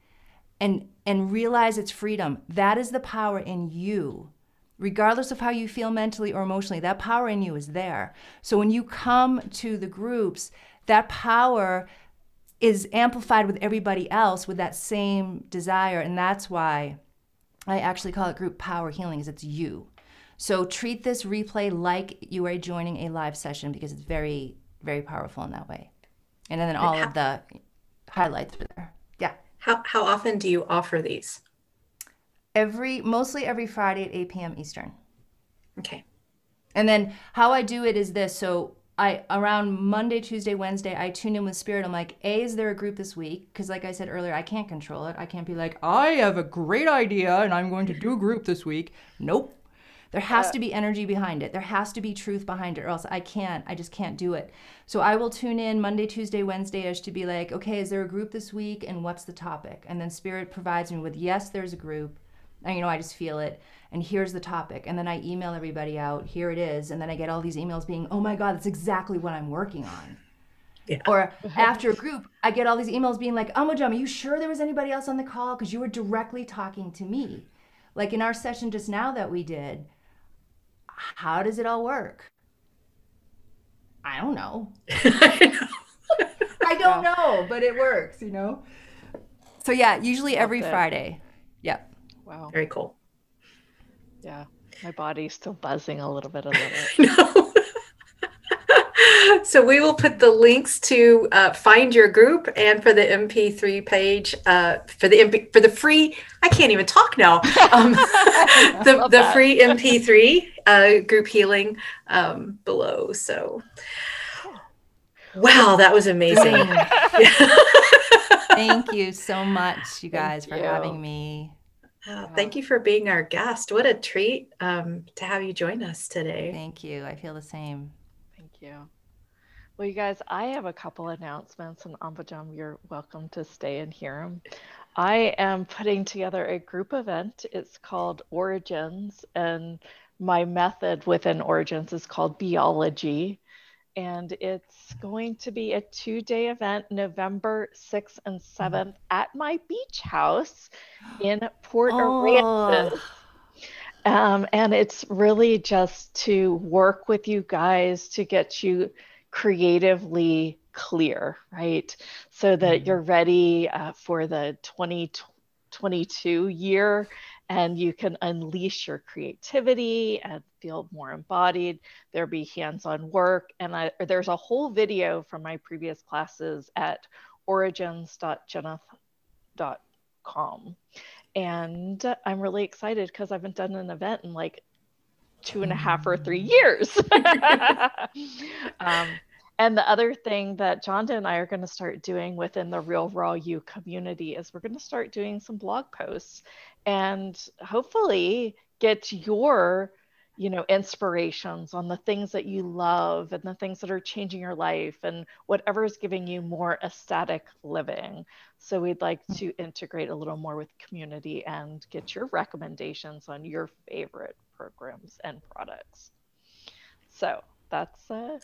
and and realize its freedom. That is the power in you. Regardless of how you feel mentally or emotionally that power in you is there. So when you come to the groups that power is amplified with everybody else with that same desire. And that's why i actually call it group power healing is it's you so treat this replay like you are joining a live session because it's very, very powerful in that way. And then all of the highlights are there. Yeah. How, how often do you offer these? Every, mostly every Friday at 8 p.m. Eastern. Okay. And then how I do it is this. So I around Monday, Tuesday, Wednesday, I tune in with Spirit. I'm like, A, is there a group this week? Because like I said earlier, I can't control it. I can't be like, I have a great idea and I'm going to do a group this week. Nope There has uh, to be energy behind it. There has to be truth behind it, or else I can't. I just can't do it. So I will tune in Monday, Tuesday, Wednesday ish to be like, okay, is there a group this week, and what's the topic? And then Spirit provides me with, yes, there's a group, and you know, I just feel it. And here's the topic. And then I email everybody out, here it is. And then I get all these emails being, oh my God, that's exactly what I'm working on. Yeah. Or <laughs> after a group, I get all these emails being like, Ambujam, are you sure there was anybody else on the call? Because you were directly talking to me. Like in our session just now that we did, how does it all work? I don't know. <laughs> I don't know, but it works, you know? So yeah, usually every it. Friday. Yep. Wow. Very cool. Yeah. My body's still buzzing a little bit. A little. <laughs> No. <laughs> so we will put the links to uh, find your group and for the MP3 page uh, for the MP, for the free. I can't even talk now. Um, <laughs> <laughs> the the that. free MP3 uh, group healing um, below. So. Wow, that was amazing. Thank you so much, you guys, for you. having me. Uh, Thank you for being our guest. What a treat um, to have you join us today. Thank you. I feel the same. Thank you. Well, you guys, I have a couple announcements, and Ambujam, you're welcome to stay and hear them. I am putting together a group event. It's called Origins, and my method within Origins is called Biology. And it's going to be a two day event, November 6th and 7th, at my beach house in Port Oh. Aransas. Um, and it's really just to work with you guys to get you creatively clear, right? So that you're ready uh, for the 2022 year and you can unleash your creativity and feel more embodied. There'll be hands on work. And I, there's a whole video from my previous classes at origins.jeneth.com. And I'm really excited because I haven't done an event in like two and a half or three years. <laughs> um, and the other thing that Jonda and I are going to start doing within the Real Raw You community is we're going to start doing some blog posts and hopefully get your you know inspirations on the things that you love and the things that are changing your life and whatever is giving you more ecstatic living so we'd like to integrate a little more with community and get your recommendations on your favorite programs and products so that's uh,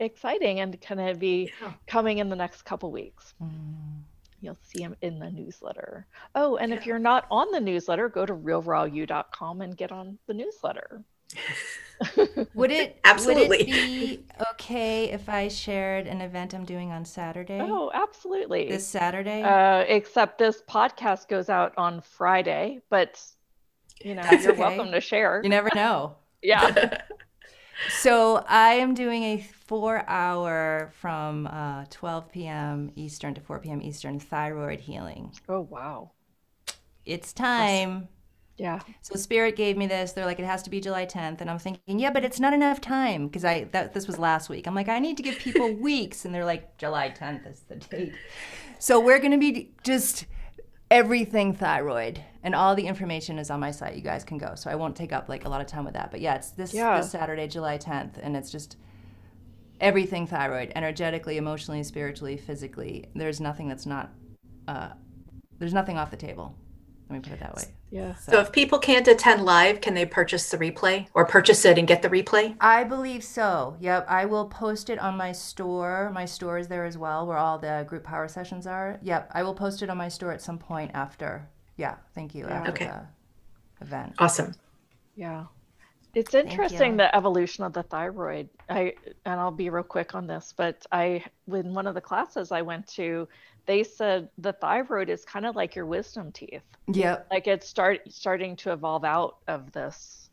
exciting and going to be Yeah. coming in the next couple weeks Mm. You'll see them in the newsletter. Oh, and if you're not on the newsletter, go to realrawyou.com and get on the newsletter. <laughs> Would it Absolutely. would it be okay if I shared an event I'm doing on Saturday? Oh, absolutely. This Saturday? uh, except this podcast goes out on Friday, but you know, That's you're okay. welcome to share. you never know. <laughs> Yeah. <laughs> So I am doing a four hour from uh, 12 p.m. Eastern to 4 p.m. Eastern thyroid healing. oh, wow. It's time. Yeah. So Spirit gave me this. They're like, it has to be July 10th, and I'm thinking, yeah, but it's not enough time because I that this was last week. I'm like, I need to give people <laughs> weeks, and they're like, July 10th is the date. So we're gonna be just everything thyroid, and all the information is on my site. You guys can go. So I won't take up like a lot of time with that. But yeah, it's this Yeah. this Saturday, July 10th, and it's just everything thyroid, energetically, emotionally, spiritually, physically. There's nothing that's not. Uh, there's nothing off the table. Let me put it that way. Yeah. So if people can't attend live, can they purchase the replay or purchase it and get the replay? I believe so. Yep. I will post it on my store. My store is there as well, where all the group power sessions are. Yep. I will post it on my store at some point after. Yeah. Thank you. After Okay. the event. Awesome. Yeah. It's you. interesting the evolution of the thyroid. I and I'll be real quick on this, but I in one of the classes I went to, they said the thyroid is kind of like your wisdom teeth. Yep. Like it's start starting to evolve out of this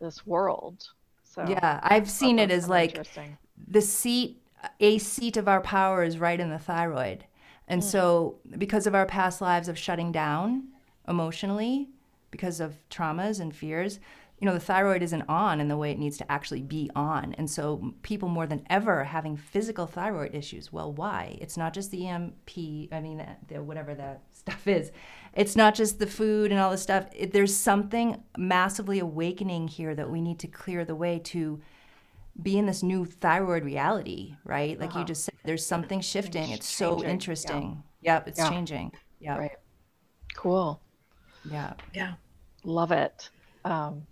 this world. So Yeah. I've seen it as like interesting. the seat, a seat of our power is right in the thyroid. And so, because of our past lives of shutting down emotionally, because of traumas and fears, you know, the thyroid isn't on in the way it needs to actually be on. And so people more than ever are having physical thyroid issues. Well, why? It's not just the EMP, I mean, the, the, whatever that <laughs> stuff is. It's not just the food and all this stuff. It, there's something massively awakening here that we need to clear the way to be in this new thyroid reality, right? Like uh-huh. you just said, there's something shifting. It's, it's so interesting. Yeah. Yep, it's yeah. changing. Yeah. Right. Cool. Yeah. Yeah. Love it. Um,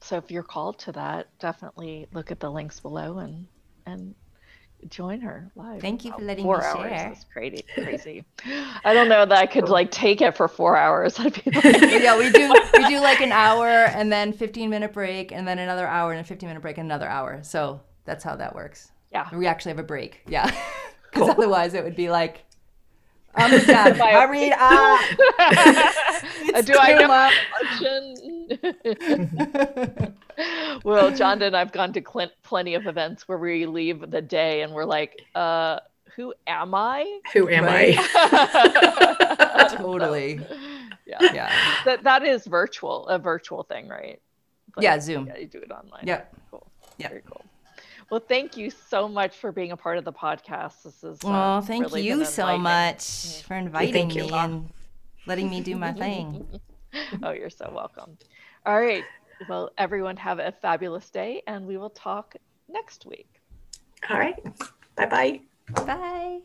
so if you're called to that, definitely look at the links below and and join her live. Thank you for letting four me hours. share. That's crazy, <laughs> crazy. I don't know that I could like take it for four hours. <laughs> I'd be like, <laughs> yeah, we do we do like an hour and then 15 minute break and then another hour and a 15 minute break and another hour. So that's how that works. Yeah, we actually have a break. Yeah, <laughs> because cool. otherwise it would be like I'm done. <laughs> Hurry <laughs> up. Do I know well, John and I've gone to cl- plenty of events where we leave the day and we're like, uh, who am I? Who am right? I? totally. Yeah. Yeah. That that is virtual, a virtual thing, right? But, yeah, Zoom. Yeah, you do it online. Yeah. Cool. Yeah. Very cool. Well, thank you so much for being a part of the podcast. This is uh, well, thank really you so much for inviting me and letting me do my thing. <laughs> oh, you're so welcome. All right. Well, everyone have a fabulous day, and we will talk next week. All right. Bye-bye. Bye.